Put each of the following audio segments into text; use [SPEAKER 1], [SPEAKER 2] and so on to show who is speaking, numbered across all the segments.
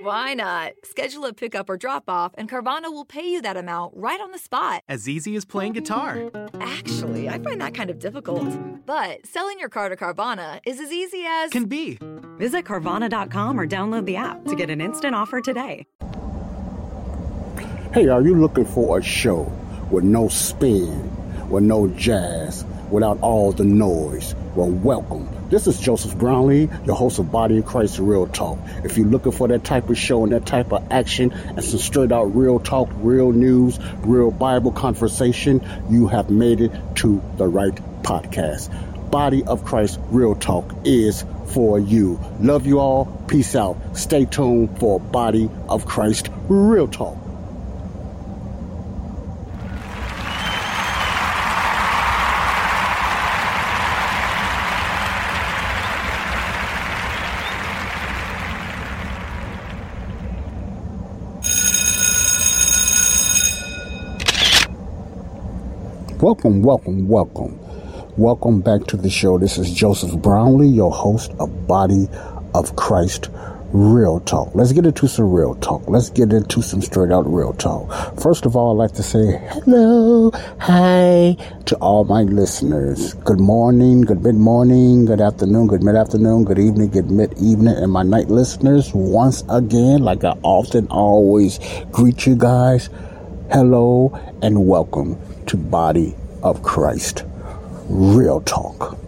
[SPEAKER 1] Why not? Schedule a pickup or drop off, and Carvana will pay you that amount right on the spot.
[SPEAKER 2] As easy as playing guitar.
[SPEAKER 1] Actually, I find that kind of difficult. But selling your car to Carvana is as easy as.
[SPEAKER 2] Can be.
[SPEAKER 3] Visit Carvana.com or download the app to get an instant offer today.
[SPEAKER 4] Hey, are you looking for a show with no spin, with no jazz, without all the noise? Well, welcome. This is Joseph Brownlee, your host of Body of Christ Real Talk. If you're looking for that type of show and that type of action and some straight out real talk, real news, real Bible conversation, you have made it to the right podcast. Body of Christ Real Talk is for you. Love you all. Peace out. Stay tuned for Body of Christ Real Talk. Welcome, welcome, welcome. Welcome back to the show. This is Joseph Brownlee, your host of Body of Christ Real Talk. Let's get into some real talk. Let's get into some straight out real talk. First of all, I'd like to say hello, hi to all my listeners. Good morning, good mid morning, good afternoon, good mid afternoon, good evening, good mid evening, and my night listeners. Once again, like I often always greet you guys, hello and welcome to Body of Christ. Real talk.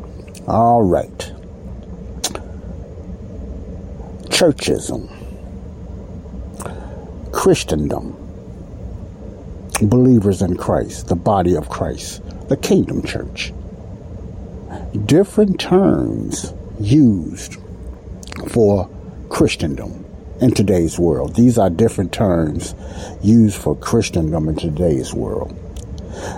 [SPEAKER 4] All right. Churchism. Christendom. Believers in Christ, the body of Christ, the kingdom church. Different terms used for Christendom in today's world. These are different terms used for Christendom in today's world.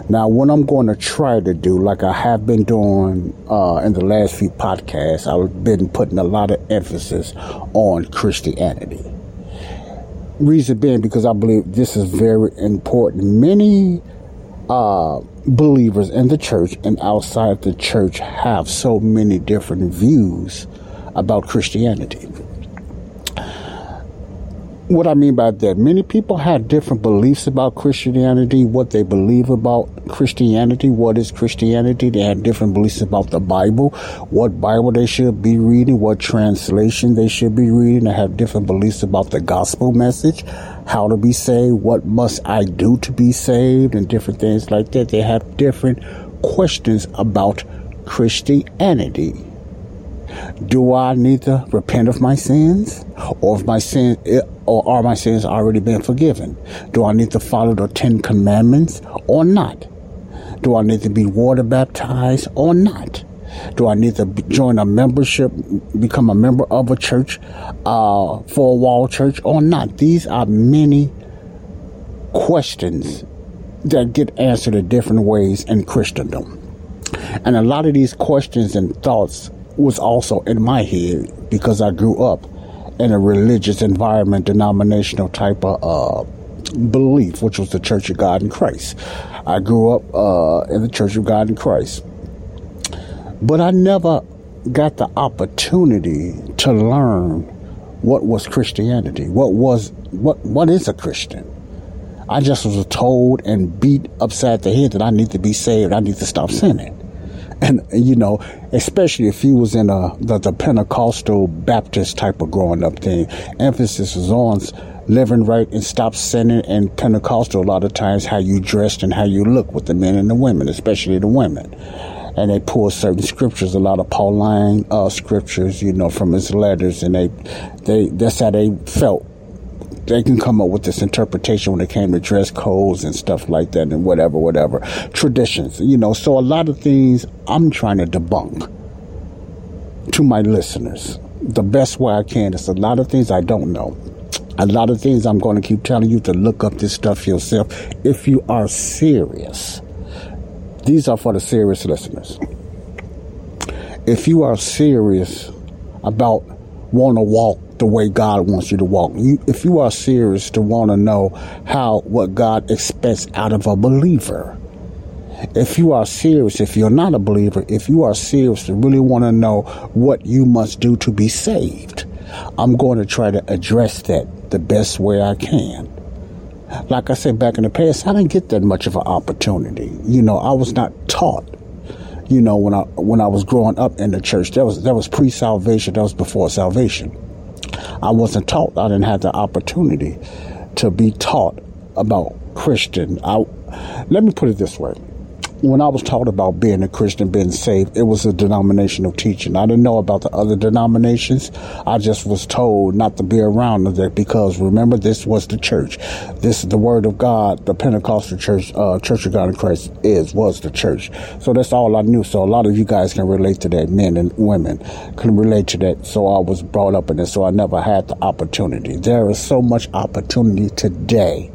[SPEAKER 4] Now, what I'm going to try to do, like I have been doing uh, in the last few podcasts, I've been putting a lot of emphasis on Christianity. Reason being because I believe this is very important. Many uh, believers in the church and outside the church have so many different views about Christianity what I mean by that, many people have different beliefs about Christianity, what they believe about Christianity, what is Christianity. They have different beliefs about the Bible, what Bible they should be reading, what translation they should be reading. They have different beliefs about the gospel message, how to be saved, what must I do to be saved, and different things like that. They have different questions about Christianity. Do I need to repent of my sins? Or if my sins, or are my sins already been forgiven? Do I need to follow the Ten Commandments or not? Do I need to be water baptized or not? Do I need to join a membership, become a member of a church, uh, for a wall church or not? These are many questions that get answered in different ways in Christendom. And a lot of these questions and thoughts was also in my head because I grew up in a religious environment, denominational type of uh, belief, which was the Church of God in Christ. I grew up uh, in the Church of God in Christ. But I never got the opportunity to learn what was Christianity. What was what what is a Christian? I just was told and beat upside the head that I need to be saved. I need to stop sinning and you know, especially if he was in a the, the Pentecostal Baptist type of growing up thing, emphasis is on living right and stop sinning. And Pentecostal, a lot of times, how you dressed and how you look with the men and the women, especially the women. And they pull certain scriptures, a lot of Pauline uh, scriptures, you know, from his letters, and they, they, that's how they felt they can come up with this interpretation when it came to dress codes and stuff like that and whatever, whatever. Traditions, you know. So a lot of things I'm trying to debunk to my listeners the best way I can. It's a lot of things I don't know. A lot of things I'm going to keep telling you to look up this stuff yourself if you are serious. These are for the serious listeners. If you are serious about want to walk the way God wants you to walk. You, if you are serious to want to know how what God expects out of a believer, if you are serious, if you're not a believer, if you are serious to really want to know what you must do to be saved, I'm going to try to address that the best way I can. Like I said back in the past, I didn't get that much of an opportunity. You know, I was not taught. You know, when I when I was growing up in the church, that was that was pre-salvation. That was before salvation. I wasn't taught. I didn't have the opportunity to be taught about Christian. I let me put it this way when I was taught about being a Christian, being saved, it was a denominational teaching. I didn't know about the other denominations. I just was told not to be around that because remember, this was the church. This is the word of God. The Pentecostal church, uh, Church of God in Christ is, was the church. So that's all I knew. So a lot of you guys can relate to that. Men and women can relate to that. So I was brought up in it. So I never had the opportunity. There is so much opportunity today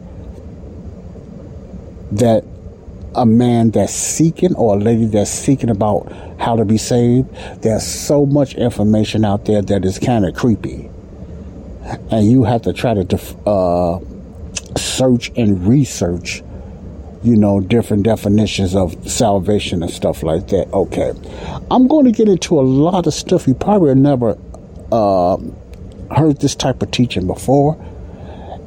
[SPEAKER 4] that a man that's seeking or a lady that's seeking about how to be saved, there's so much information out there that is kind of creepy. And you have to try to def- uh, search and research, you know, different definitions of salvation and stuff like that. Okay. I'm going to get into a lot of stuff you probably never uh, heard this type of teaching before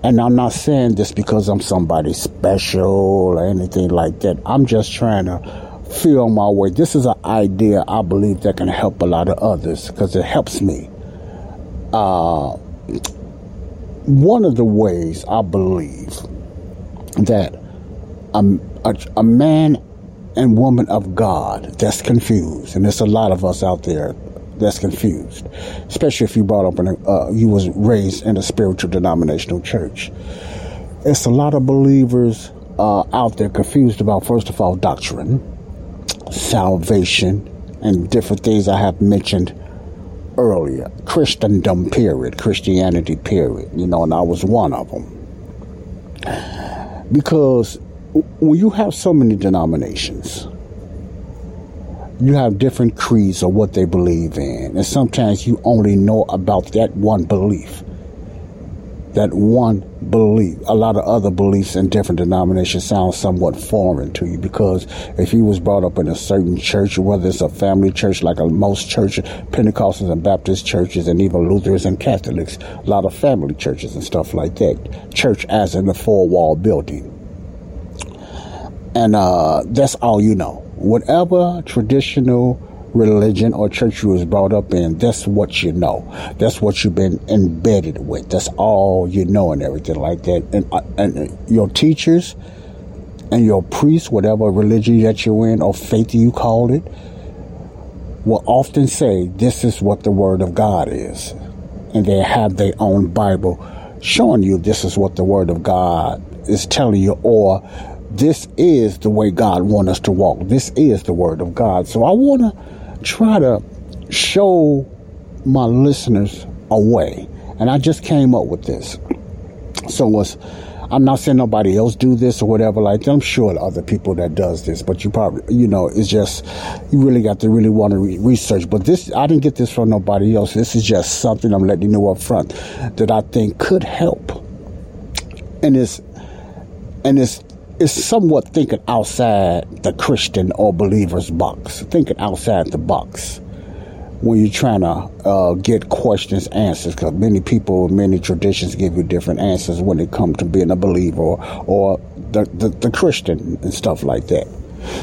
[SPEAKER 4] and I'm not saying this because I'm somebody special or anything like that. I'm just trying to feel my way. This is an idea I believe that can help a lot of others because it helps me. Uh, one of the ways I believe that a, a, a man and woman of God that's confused, and there's a lot of us out there that's confused, especially if you brought up in a, uh, you was raised in a spiritual denominational church. It's a lot of believers uh, out there confused about first of all doctrine, salvation, and different things I have mentioned earlier. Christendom period, Christianity period. You know, and I was one of them because when you have so many denominations you have different creeds of what they believe in. And sometimes you only know about that one belief. That one belief. A lot of other beliefs in different denominations sound somewhat foreign to you because if you was brought up in a certain church, whether it's a family church like most churches, Pentecostals and Baptist churches, and even Lutherans and Catholics, a lot of family churches and stuff like that. Church as in a four wall building. And uh, that's all you know whatever traditional religion or church you was brought up in, that's what you know. That's what you've been embedded with. That's all you know and everything like that. And, uh, and your teachers and your priests, whatever religion that you're in or faith you call it, will often say, this is what the word of God is. And they have their own Bible showing you this is what the word of God is telling you or this is the way God wants us to walk. This is the word of God. So I want to try to show my listeners a way. And I just came up with this. So was I'm not saying nobody else do this or whatever like that. I'm sure other people that does this, but you probably, you know, it's just, you really got to really want to re- research. But this, I didn't get this from nobody else. This is just something I'm letting you know up front that I think could help. And it's, and it's is somewhat thinking outside the Christian or believer's box, thinking outside the box when you're trying to uh, get questions answers because many people many traditions give you different answers when it comes to being a believer or, or the, the, the christian and stuff like that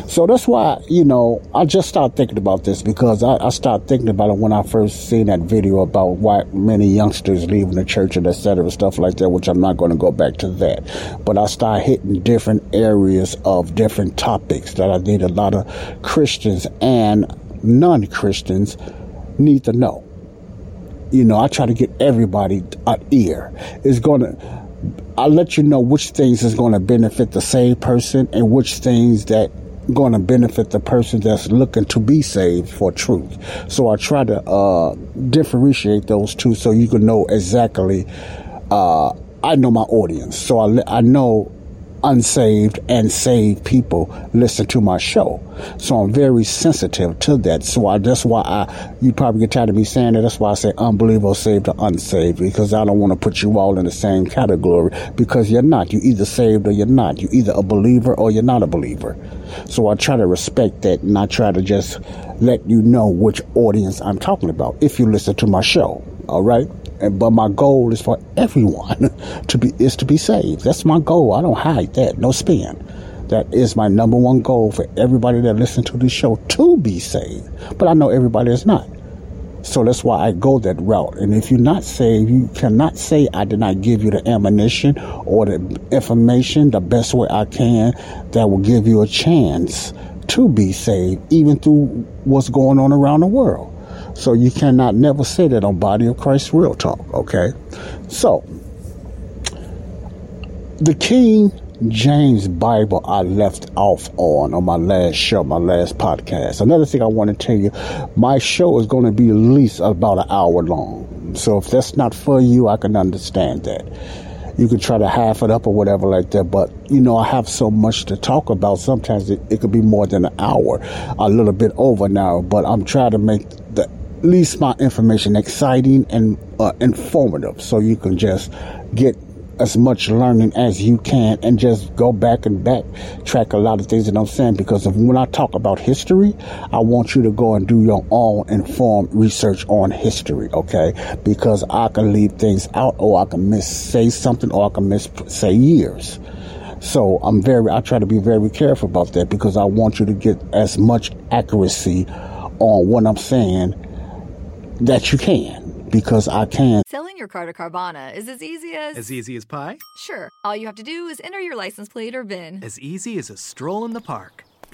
[SPEAKER 4] so that's why, you know, I just started thinking about this because I, I started thinking about it when I first seen that video about why many youngsters leaving the church and et cetera, stuff like that, which I'm not going to go back to that. But I started hitting different areas of different topics that I need a lot of Christians and non Christians need to know. You know, I try to get everybody an ear. It's going to, I'll let you know which things is going to benefit the same person and which things that going to benefit the person that's looking to be saved for truth. So I try to uh, differentiate those two so you can know exactly. Uh, I know my audience, so I, I know unsaved and saved people listen to my show. So I'm very sensitive to that. So I, that's why I, you probably get tired of me saying that. That's why I say unbeliever, saved or unsaved, because I don't want to put you all in the same category because you're not. You're either saved or you're not. You're either a believer or you're not a believer. So I try to respect that and I try to just let you know which audience I'm talking about if you listen to my show. All right. And, but my goal is for everyone to be is to be saved. That's my goal. I don't hide that. No spin. That is my number one goal for everybody that listens to this show to be saved. But I know everybody is not. So that's why I go that route. And if you're not saved, you cannot say I did not give you the ammunition or the information the best way I can that will give you a chance to be saved, even through what's going on around the world. So you cannot never say that on Body of Christ Real Talk, okay? So, the King James Bible I left off on on my last show, my last podcast. Another thing I want to tell you, my show is going to be at least about an hour long. So if that's not for you, I can understand that. You could try to half it up or whatever like that, but you know, I have so much to talk about. Sometimes it, it could be more than an hour, a little bit over now, but I'm trying to make least my information exciting and uh, informative so you can just get as much learning as you can and just go back and backtrack a lot of things that I'm saying because if, when I talk about history, I want you to go and do your own informed research on history, okay? Because I can leave things out or I can miss say something or I can miss say years. So I'm very, I try to be very careful about that because I want you to get as much accuracy on what I'm saying that you can because I can.
[SPEAKER 1] Selling your car to Carvana is as easy as.
[SPEAKER 2] As easy as pie?
[SPEAKER 1] Sure. All you have to do is enter your license plate or VIN.
[SPEAKER 2] As easy as a stroll in the park.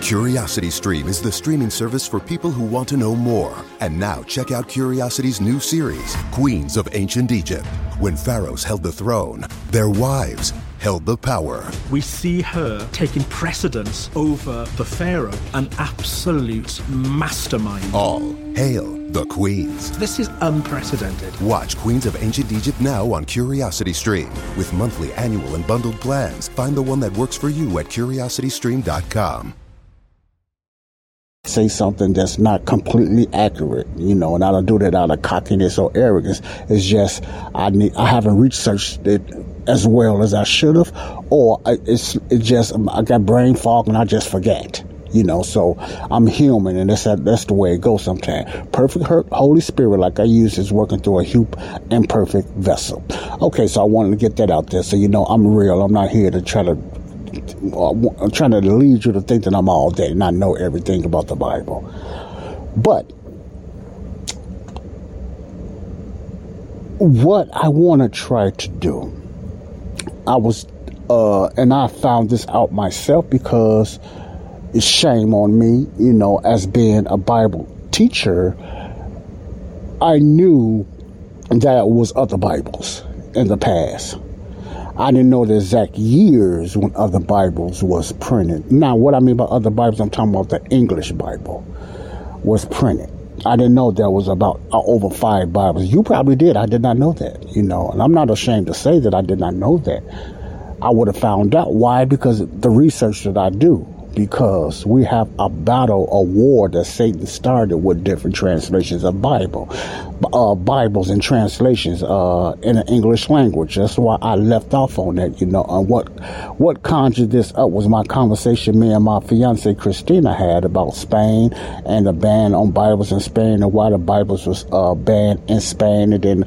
[SPEAKER 5] Curiosity Stream is the streaming service for people who want to know more. And now check out Curiosity's new series, Queens of Ancient Egypt. When pharaohs held the throne, their wives held the power.
[SPEAKER 6] We see her taking precedence over the pharaoh, an absolute mastermind.
[SPEAKER 5] All hail the queens.
[SPEAKER 6] This is unprecedented.
[SPEAKER 5] Watch Queens of Ancient Egypt now on Curiosity Stream. With monthly, annual, and bundled plans, find the one that works for you at curiositystream.com.
[SPEAKER 4] say something that's not completely accurate, you know, and I don't do that out of cockiness or arrogance. It's just I need I haven't researched it as well as I should have, or it's it just I got brain fog and I just forget. You know, so I'm human, and that's that's the way it goes sometimes. Perfect Holy Spirit, like I use, is working through a human imperfect vessel. Okay, so I wanted to get that out there, so you know I'm real. I'm not here to try to I'm trying to lead you to think that I'm all that and I know everything about the Bible. But what I want to try to do, I was, uh, and I found this out myself because it's shame on me, you know, as being a Bible teacher. I knew that was other Bibles in the past. I didn't know the exact years when other Bibles was printed. Now, what I mean by other Bibles, I'm talking about the English Bible was printed. I didn't know there was about uh, over five Bibles. You probably did. I did not know that, you know, and I'm not ashamed to say that I did not know that. I would have found out. Why? Because the research that I do. Because we have a battle, a war that Satan started with different translations of Bible, uh, Bibles and translations uh, in the English language. That's why I left off on that. You know, what what conjured this up was my conversation me and my fiance Christina had about Spain and the ban on Bibles in Spain and why the Bibles was uh, banned in Spain, and then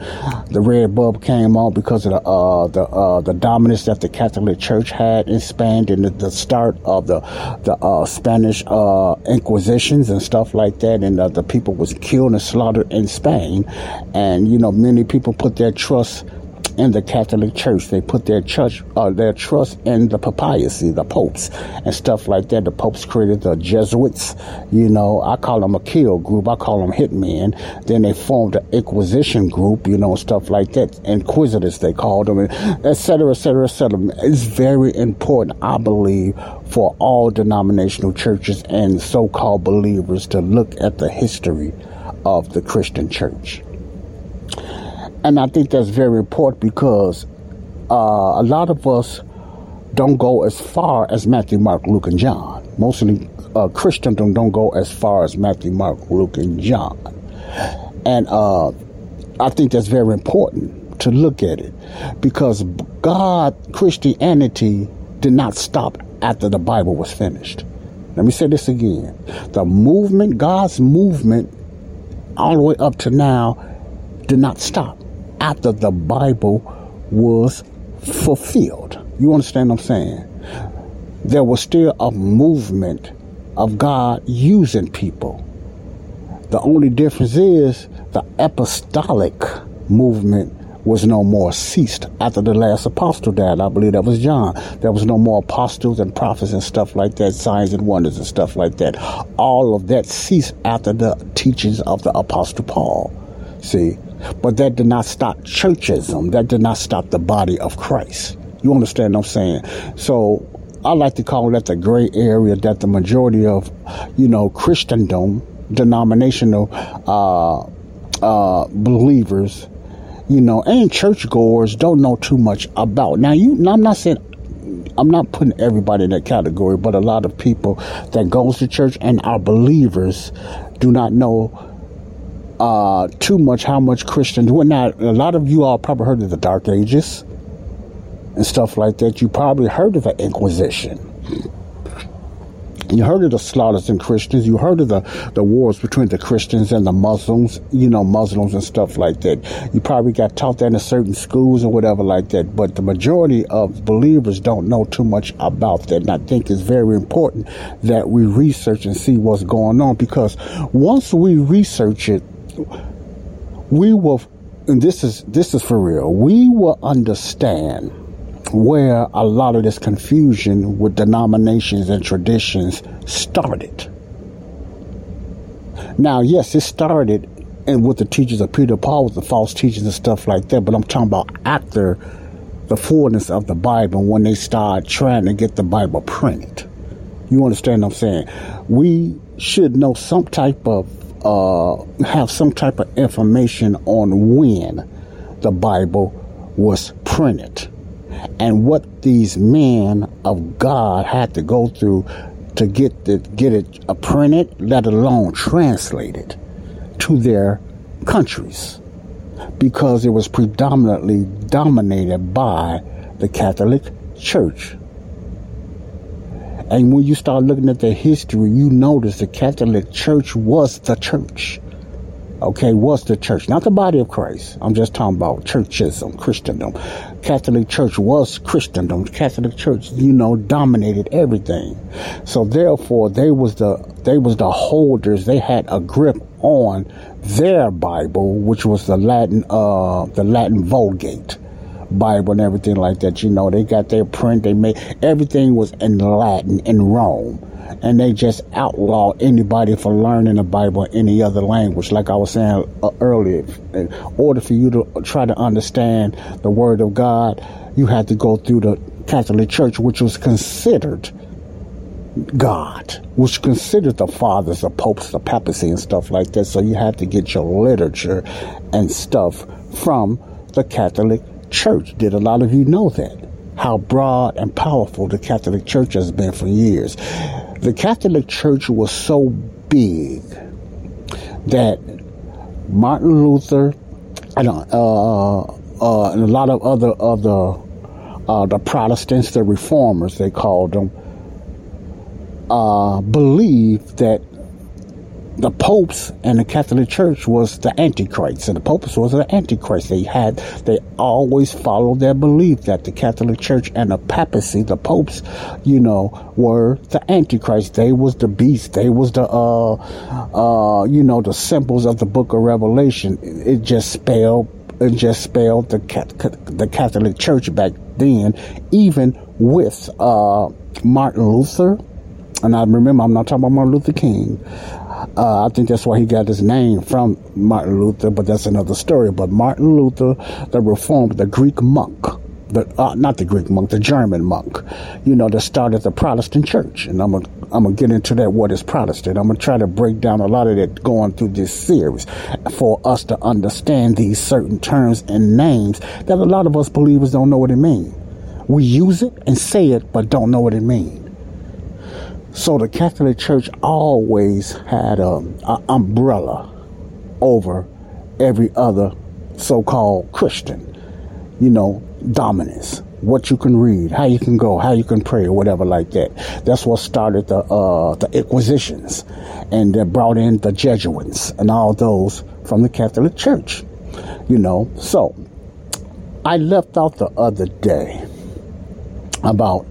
[SPEAKER 4] the red bulb came on because of the uh, the uh, the dominance that the Catholic Church had in Spain and the, the start of the the uh, Spanish uh, Inquisitions and stuff like that, and uh, the people was killed and slaughtered in Spain, and you know many people put their trust in the Catholic Church. They put their church, uh, their trust in the papacy, the popes, and stuff like that. The popes created the Jesuits. You know, I call them a kill group. I call them hitmen. Then they formed the Inquisition group. You know, stuff like that. Inquisitors, they called them, et cetera, et cetera, et cetera. It's very important, I believe, for all denominational churches and so-called believers to look at the history of the Christian church. And I think that's very important because uh, a lot of us don't go as far as Matthew, Mark, Luke, and John. Mostly uh, Christendom don't go as far as Matthew, Mark, Luke, and John. And uh, I think that's very important to look at it because God, Christianity did not stop after the Bible was finished. Let me say this again. The movement, God's movement, all the way up to now, did not stop after the Bible was fulfilled. You understand what I'm saying? There was still a movement of God using people. The only difference is the apostolic movement was no more ceased after the last apostle died. I believe that was John. There was no more apostles and prophets and stuff like that, signs and wonders and stuff like that. All of that ceased after the teachings of the apostle Paul. See? But that did not stop churchism. That did not stop the body of Christ. You understand what I'm saying? So I like to call that the gray area that the majority of, you know, Christendom, denominational uh, uh, believers, you know, and churchgoers don't know too much about. Now, you, now I'm not saying I'm not putting everybody in that category, but a lot of people that goes to church and are believers do not know uh, too much how much Christians. Well, not. a lot of you all probably heard of the Dark Ages and stuff like that. You probably heard of the Inquisition. You heard of the slaughters in Christians. You heard of the, the wars between the Christians and the Muslims, you know, Muslims and stuff like that. You probably got taught that in certain schools or whatever like that. But the majority of believers don't know too much about that. And I think it's very important that we research and see what's going on because once we research it, we will, and this is, this is for real, we will understand where a lot of this confusion with denominations and traditions started. Now, yes, it started and with the teachings of Peter Paul with the false teachings and stuff like that, but I'm talking about after the fullness of the Bible when they start trying to get the Bible printed. You understand what I'm saying? We should know some type of uh, have some type of information on when the Bible was printed and what these men of God had to go through to get the, get it printed, let alone translated to their countries, because it was predominantly dominated by the Catholic Church. And when you start looking at the history, you notice the Catholic Church was the church okay, was the church, not the body of Christ. I'm just talking about churchism, Christendom. Catholic Church was Christendom. Catholic Church, you know, dominated everything. So therefore, they was the they was the holders. They had a grip on their Bible, which was the Latin uh the Latin Vulgate. Bible and everything like that. You know, they got their print. They made everything was in Latin in Rome and they just outlaw anybody for learning the Bible in any other language. Like I was saying uh, earlier, in order for you to try to understand the Word of God, you had to go through the Catholic Church, which was considered God, which considered the fathers, the popes, the papacy, and stuff like that. So you had to get your literature and stuff from the Catholic Church. Did a lot of you know that? How broad and powerful the Catholic Church has been for years. The Catholic Church was so big that Martin Luther and, uh, uh, and a lot of other of the uh, the Protestants, the Reformers, they called them, uh, believed that the popes and the Catholic Church was the Antichrist, and the popes was the Antichrist. They had, they always followed their belief that the Catholic Church and the papacy, the popes, you know, were the Antichrist. They was the beast. They was the, uh, uh, you know, the symbols of the Book of Revelation. It just spelled and just spelled the the Catholic Church back then, even with uh, Martin Luther. And I remember, I'm not talking about Martin Luther King. Uh, I think that's why he got his name from Martin Luther, but that's another story. But Martin Luther, the reformed, the Greek monk, the uh, not the Greek monk, the German monk, you know, that started the Protestant church. And I'm gonna I'm gonna get into that. What is Protestant? I'm gonna try to break down a lot of that going through this series for us to understand these certain terms and names that a lot of us believers don't know what it means. We use it and say it, but don't know what it means. So the Catholic Church always had a, a umbrella over every other so-called Christian. You know, dominance, what you can read, how you can go, how you can pray, or whatever like that. That's what started the uh, the Inquisitions, and that brought in the Jesuits and all those from the Catholic Church. You know, so I left out the other day about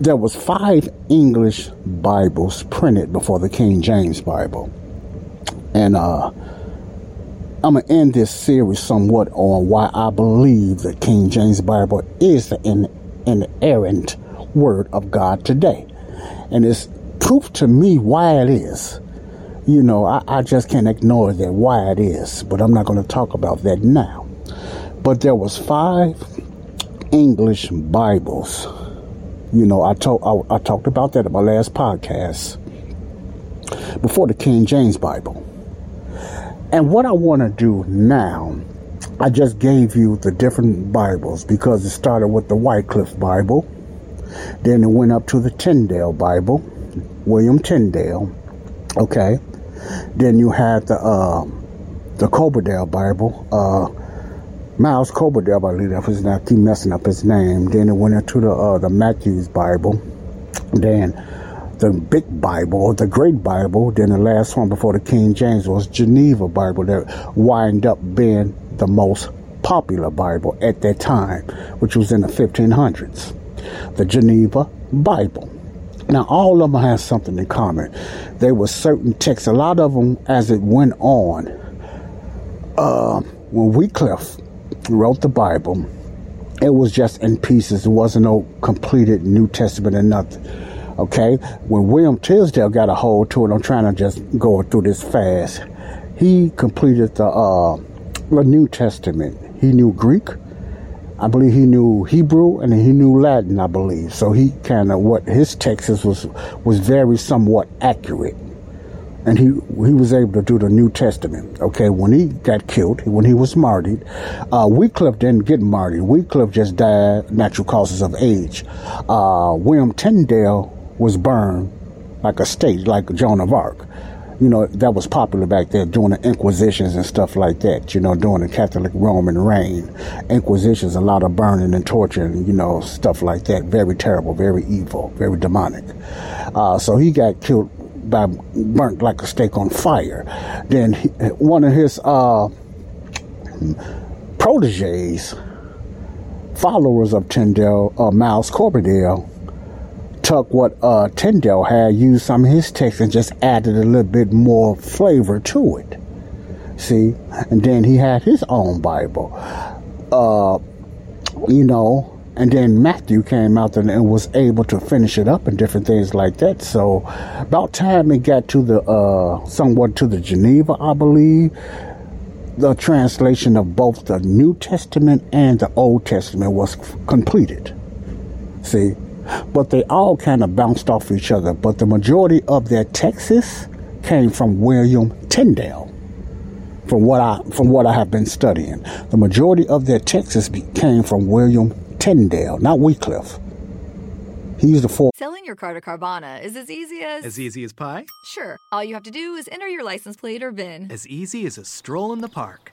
[SPEAKER 4] there was five English Bibles printed before the King James Bible, and uh I'm going to end this series somewhat on why I believe the King James Bible is the in, inerrant word of God today. And it's proof to me why it is. You know, I, I just can't ignore that why it is, but I'm not going to talk about that now. But there was five English Bibles. You know, I told I, I talked about that in my last podcast before the King James Bible. And what I want to do now, I just gave you the different Bibles because it started with the Wycliffe Bible, then it went up to the Tyndale Bible, William Tyndale, okay. Then you had the uh, the Coverdale Bible, uh, Miles Coverdale, I believe that was now keep messing up his name. Then it went into the uh, the Matthews Bible, then the big Bible the Great Bible. Then the last one before the King James was Geneva Bible that wind up being the most popular Bible at that time, which was in the 1500s. The Geneva Bible. Now, all of them have something in common. There were certain texts, a lot of them as it went on. Uh, when Wycliffe wrote the Bible, it was just in pieces. There wasn't no completed New Testament or nothing. Okay, when William Tyndale got a hold to it, I'm trying to just go through this fast. He completed the uh, the New Testament. He knew Greek, I believe he knew Hebrew, and he knew Latin. I believe so. He kind of what his texts was was very somewhat accurate, and he he was able to do the New Testament. Okay, when he got killed, when he was martyred, uh, Wycliffe didn't get martyred. Wycliffe just died natural causes of age. Uh, William Tyndale was burned like a state, like Joan of Arc. You know, that was popular back there during the Inquisitions and stuff like that, you know, during the Catholic Roman reign. Inquisitions, a lot of burning and torture and, you know, stuff like that. Very terrible, very evil, very demonic. Uh, so he got killed by, burnt like a stake on fire. Then he, one of his, uh, proteges, followers of Tyndale, uh, Miles Coverdale, took what uh, Tyndale had, used some of his text, and just added a little bit more flavor to it. See, and then he had his own Bible. Uh, you know, and then Matthew came out and, and, was able to finish it up and different things like that. So, about time it got to the uh, somewhat to the Geneva, I believe, the translation of both the New Testament and the Old Testament was completed. See, but they all kind of bounced off each other. But the majority of their texts came from William Tyndale. From what I from what I have been studying, the majority of their texts came from William Tyndale, not Wycliffe. He's the four.
[SPEAKER 1] Selling your car to Carvana is as easy as.
[SPEAKER 2] As easy as pie?
[SPEAKER 1] Sure. All you have to do is enter your license plate or VIN.
[SPEAKER 2] As easy as a stroll in the park.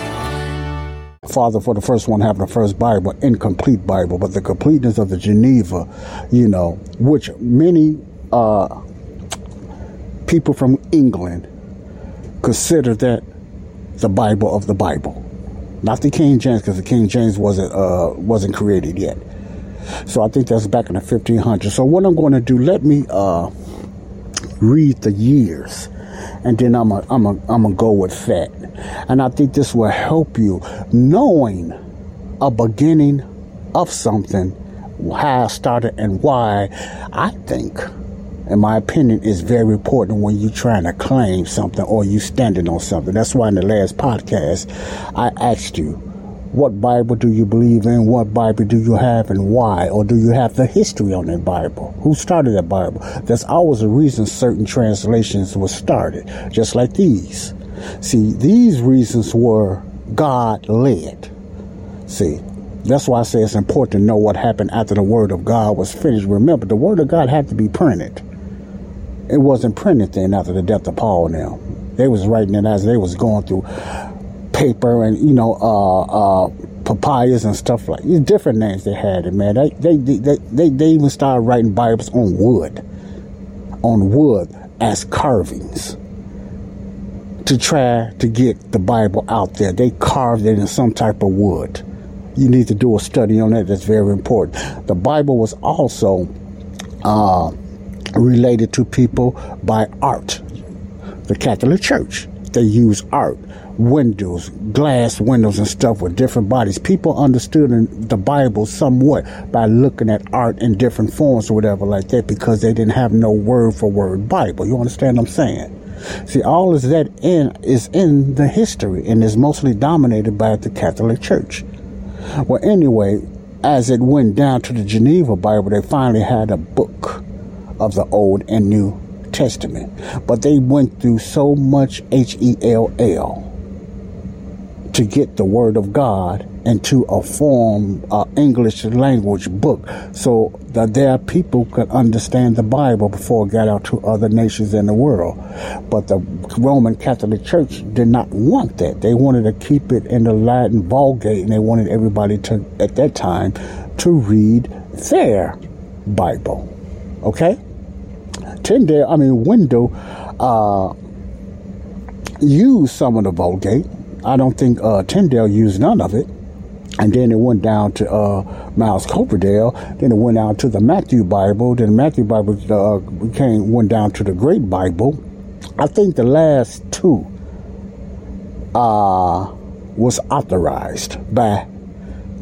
[SPEAKER 4] Father for the first one having the first Bible, incomplete Bible, but the completeness of the Geneva, you know, which many uh, people from England consider that the Bible of the Bible, not the King James, because the King James wasn't uh, wasn't created yet. So I think that's back in the 1500s. So what I'm going to do, let me uh, read the years, and then I'm a, I'm a, I'm gonna go with that. And I think this will help you knowing a beginning of something, how I started and why I think, in my opinion, is very important when you're trying to claim something or you standing on something. That's why in the last podcast, I asked you, what Bible do you believe in? What Bible do you have and why? Or do you have the history on that Bible? Who started that Bible? There's always a reason certain translations were started, just like these. See, these reasons were God led. See, that's why I say it's important to know what happened after the Word of God was finished. Remember, the Word of God had to be printed. It wasn't printed then after the death of Paul. Now they was writing it as they was going through paper and you know uh, uh, papyrus and stuff like different names they had it man. They they, they they they even started writing bibles on wood on wood as carvings to try to get the bible out there. They carved it in some type of wood. You need to do a study on that. That's very important. The bible was also uh, related to people by art. The catholic church they use art windows, glass windows, and stuff with different bodies. People understood the Bible somewhat by looking at art in different forms or whatever like that because they didn't have no word for word Bible. You understand what I'm saying? See, all is that in is in the history and is mostly dominated by the Catholic Church. Well, anyway, as it went down to the Geneva Bible, they finally had a book of the Old and New Testament. But they went through so much H E L L to get the Word of God into a form, uh, English language book, so that their people could understand the Bible before it got out to other nations in the world. But the Roman Catholic Church did not want that. They wanted to keep it in the Latin Vulgate, and they wanted everybody to, at that time, to read their Bible. Okay? Tyndale, I mean, Window, uh, used some of the Vulgate I don't think uh, Tyndale used none of it. And then it went down to uh, Miles Coverdale. Then it went out to the Matthew Bible. Then the Matthew Bible uh, came went down to the Great Bible. I think the last two uh, was authorized by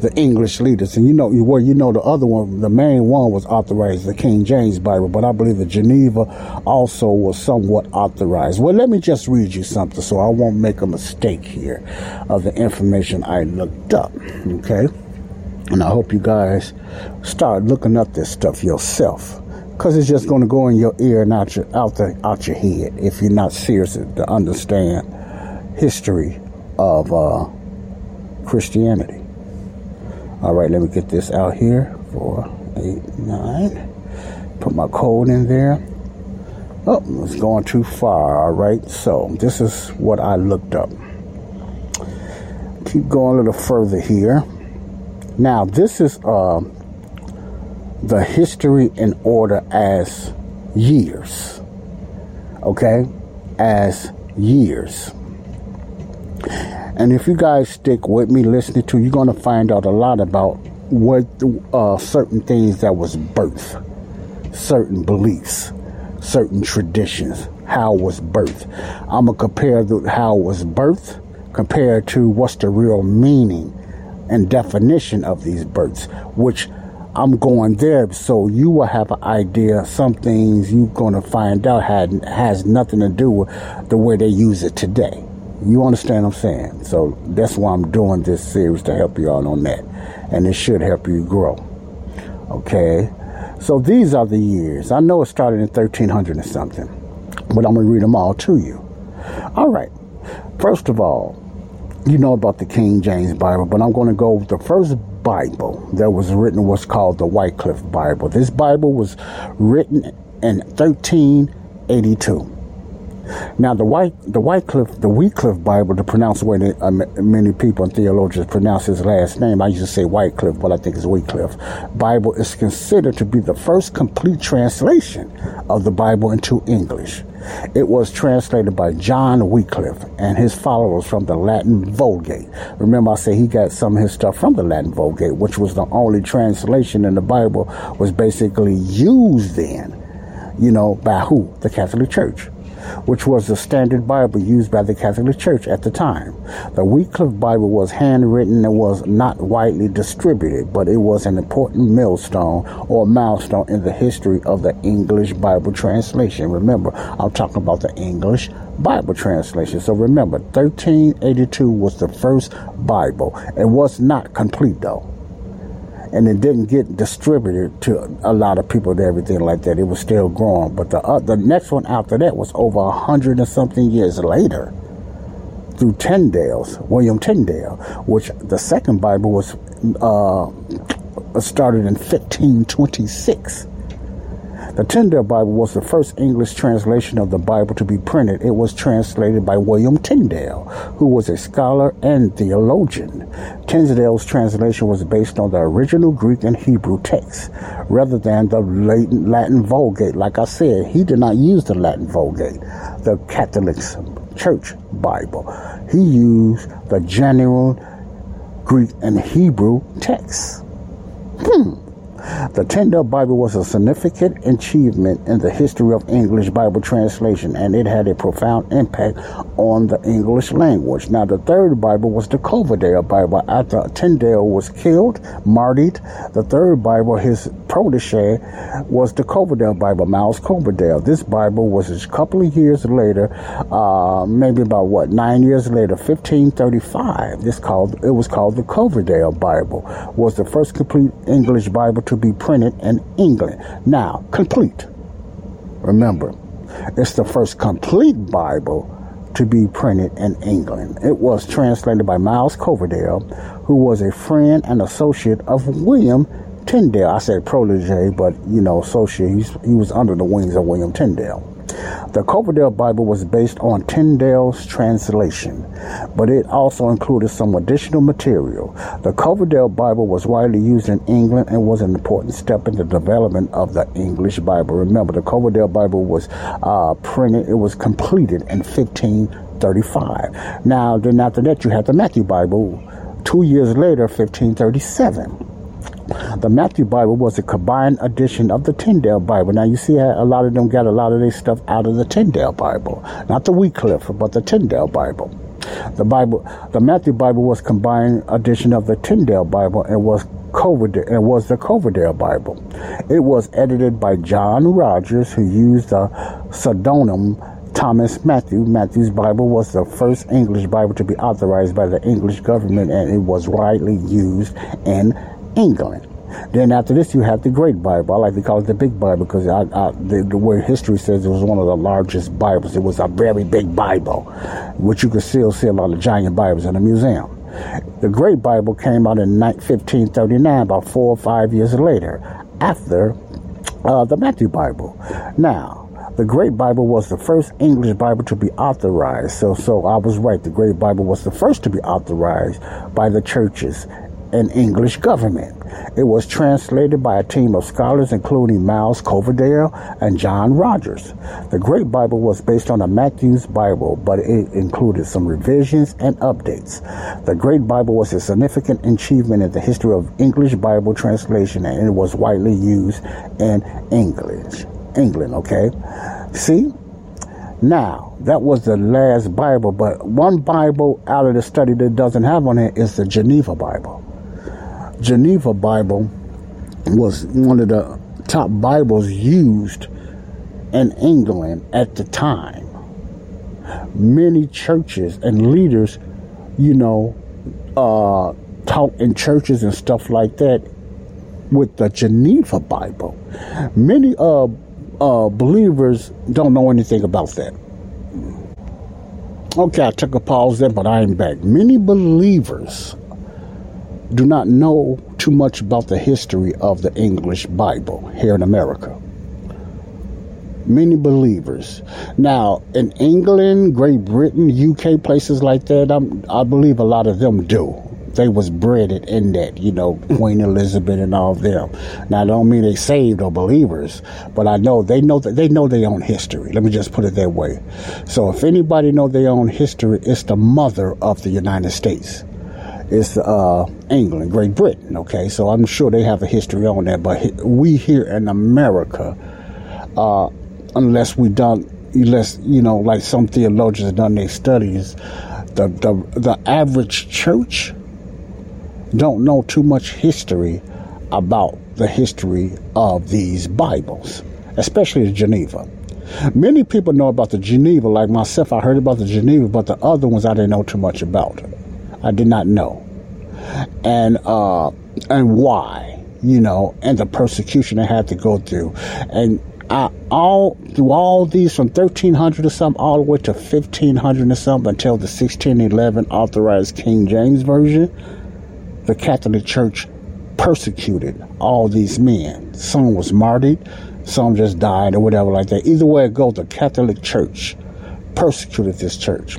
[SPEAKER 4] the English leaders. And you know, you well, you know, the other one, the main one was authorized, the King James Bible, but I believe the Geneva also was somewhat authorized. Well, let me just read you something so I won't make a mistake here of the information I looked up. Okay. And I hope you guys start looking up this stuff yourself. Cause it's just going to go in your ear and out your out the out your head if you're not serious to understand history of uh, Christianity. All right, let me get this out here. Four, eight, nine. Put my code in there. Oh, it's going too far. All right, so this is what I looked up. Keep going a little further here. Now, this is uh, the history in order as years. Okay, as years. And if you guys stick with me listening to, you're going to find out a lot about what uh, certain things that was birth, certain beliefs, certain traditions, how was birth. I'm gonna compare the, how was birth compared to what's the real meaning and definition of these births, which I'm going there so you will have an idea. Some things you're going to find out had has nothing to do with the way they use it today. You understand what I'm saying? So that's why I'm doing this series to help you out on that. And it should help you grow. Okay? So these are the years. I know it started in 1300 and something, but I'm going to read them all to you. All right. First of all, you know about the King James Bible, but I'm going to go with the first Bible that was written was called the Wycliffe Bible. This Bible was written in 1382. Now, the White, the Wycliffe, the Wycliffe Bible, the way that uh, many people and theologians pronounce his last name, I used to say Wycliffe, but I think it's Wycliffe. Bible is considered to be the first complete translation of the Bible into English. It was translated by John Wycliffe and his followers from the Latin Vulgate. Remember, I said he got some of his stuff from the Latin Vulgate, which was the only translation in the Bible was basically used then, you know, by who? The Catholic Church which was the standard Bible used by the Catholic Church at the time. The Wycliffe Bible was handwritten and was not widely distributed, but it was an important millstone or milestone in the history of the English Bible translation. Remember, I'm talking about the English Bible translation. So remember, 1382 was the first Bible. It was not complete though and it didn't get distributed to a lot of people and everything like that. It was still growing, but the uh, the next one after that was over a hundred and something years later through Tyndale's William Tyndale, which the second Bible was uh, started in 1526. The Tyndale Bible was the first English translation of the Bible to be printed. It was translated by William Tyndale, who was a scholar and theologian. Tyndale's translation was based on the original Greek and Hebrew texts rather than the Latin Vulgate. Like I said, he did not use the Latin Vulgate, the Catholic Church Bible. He used the genuine Greek and Hebrew texts. Hmm. The Tyndale Bible was a significant achievement in the history of English Bible translation, and it had a profound impact on the English language. Now, the third Bible was the Coverdale Bible. After Tyndale was killed, martyred, the third Bible, his protege, was the Coverdale Bible, Miles Coverdale. This Bible was a couple of years later, uh, maybe about what nine years later, 1535. This called it was called the Coverdale Bible. Was the first complete English Bible to be printed in England. Now, complete. Remember, it's the first complete Bible to be printed in England. It was translated by Miles Coverdale, who was a friend and associate of William Tyndale. I said protege, but you know, associate. He was under the wings of William Tyndale. The Coverdale Bible was based on Tyndale's translation, but it also included some additional material. The Coverdale Bible was widely used in England and was an important step in the development of the English Bible. Remember, the Coverdale Bible was uh, printed, it was completed in 1535. Now, then after that, you had the Matthew Bible. Two years later, 1537. The Matthew Bible was a combined edition of the Tyndale Bible. Now you see a lot of them got a lot of their stuff out of the Tyndale Bible, not the Wycliffe, but the Tyndale Bible. The Bible, the Matthew Bible was combined edition of the Tyndale Bible and was Coverdale, and was the Coverdale Bible. It was edited by John Rogers, who used the pseudonym Thomas Matthew. Matthew's Bible was the first English Bible to be authorized by the English government, and it was widely used in England. Then after this, you have the Great Bible. I like to call it the Big Bible because I, I, the, the way history says it was one of the largest Bibles. It was a very big Bible, which you can still see a lot of giant Bibles in the museum. The Great Bible came out in 1539, about four or five years later, after uh, the Matthew Bible. Now, the Great Bible was the first English Bible to be authorized. So, so I was right. The Great Bible was the first to be authorized by the churches and English government. It was translated by a team of scholars including Miles Coverdale and John Rogers. The Great Bible was based on a Matthew's Bible, but it included some revisions and updates. The Great Bible was a significant achievement in the history of English Bible translation and it was widely used in English. England, okay? See? Now, that was the last Bible, but one Bible out of the study that doesn't have on it is the Geneva Bible. Geneva Bible was one of the top Bibles used in England at the time. Many churches and leaders, you know, uh, taught in churches and stuff like that with the Geneva Bible. Many uh, uh, believers don't know anything about that. Okay, I took a pause there, but I am back. Many believers do not know too much about the history of the English Bible here in America. Many believers. Now, in England, Great Britain, UK, places like that, I'm, I believe a lot of them do. They was bred in that, you know, Queen Elizabeth and all of them. Now, I don't mean they saved or believers, but I know they know that they know their own history. Let me just put it that way. So, if anybody know their own history, it's the mother of the United States is uh, England, Great Britain. Okay, so I'm sure they have a history on that, but we here in America, uh, unless we done, unless you know, like some theologians have done their studies, the the the average church don't know too much history about the history of these Bibles, especially Geneva. Many people know about the Geneva, like myself. I heard about the Geneva, but the other ones I didn't know too much about. I did not know. And uh and why, you know, and the persecution I had to go through. And I all through all these from 1300 or something all the way to 1500 or something until the 1611 authorized King James version, the Catholic Church persecuted all these men. Some was martyred, some just died or whatever like that. Either way it goes, the Catholic Church persecuted this church.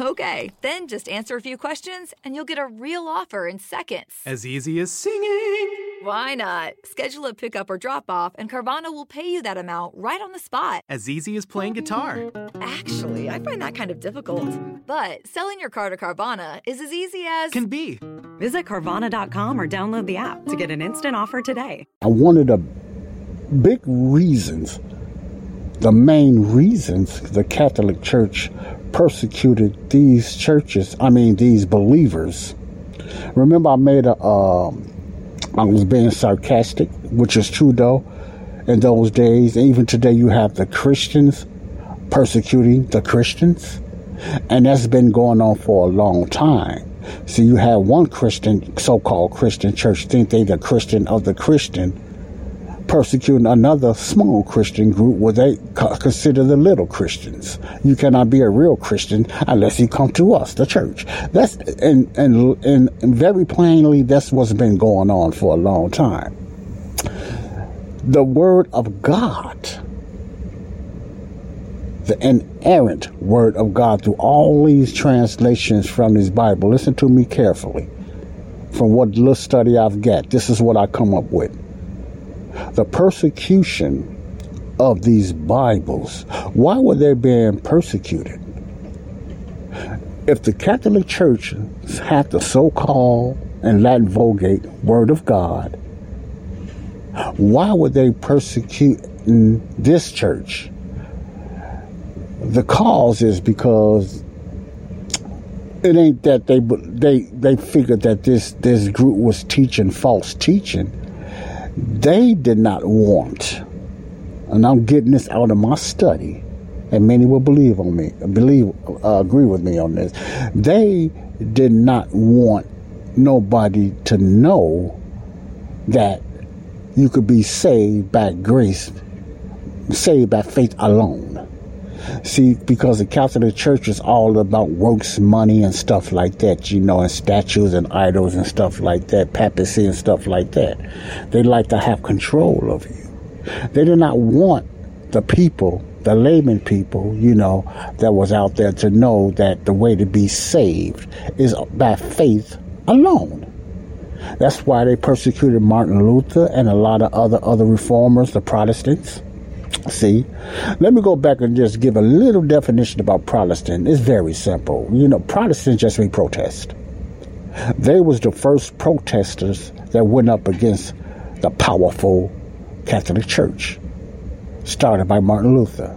[SPEAKER 1] Okay, then just answer a few questions and you'll get a real offer in seconds.
[SPEAKER 2] As easy as singing.
[SPEAKER 1] Why not? Schedule a pickup or drop off, and Carvana will pay you that amount right on the spot.
[SPEAKER 2] As easy as playing guitar.
[SPEAKER 1] Actually, I find that kind of difficult. But selling your car to Carvana is as easy as.
[SPEAKER 2] Can be.
[SPEAKER 3] Visit Carvana.com or download the app to get an instant offer today.
[SPEAKER 4] One of the big reasons, the main reasons the Catholic Church persecuted these churches, I mean, these believers. Remember, I made a. Um, I was being sarcastic, which is true though. In those days, even today, you have the Christians persecuting the Christians, and that's been going on for a long time. So you have one Christian, so-called Christian church, think they the Christian of the Christian, persecuting another small Christian group where they consider the little Christians. You cannot be a real Christian unless you come to us, the church. That's and and and very plainly, that's what's been going on for a long time. The Word of God, the inerrant Word of God, through all these translations from this Bible. Listen to me carefully. From what little study I've got, this is what I come up with the persecution of these Bibles. Why were they being persecuted? If the Catholic Church had the so called and Latin Vulgate Word of God, why would they persecute this church? The cause is because it ain't that they they they figured that this this group was teaching false teaching they did not want, and I'm getting this out of my study, and many will believe on me, believe, uh, agree with me on this. They did not want nobody to know that you could be saved by grace, saved by faith alone. See, because the Catholic Church is all about works, money, and stuff like that, you know, and statues and idols and stuff like that, papacy and stuff like that. They like to have control of you. They did not want the people, the layman people, you know, that was out there to know that the way to be saved is by faith alone. That's why they persecuted Martin Luther and a lot of other other reformers, the Protestants. See, let me go back and just give a little definition about Protestant. It's very simple. You know, Protestants just mean protest. They was the first protesters that went up against the powerful Catholic Church, started by Martin Luther.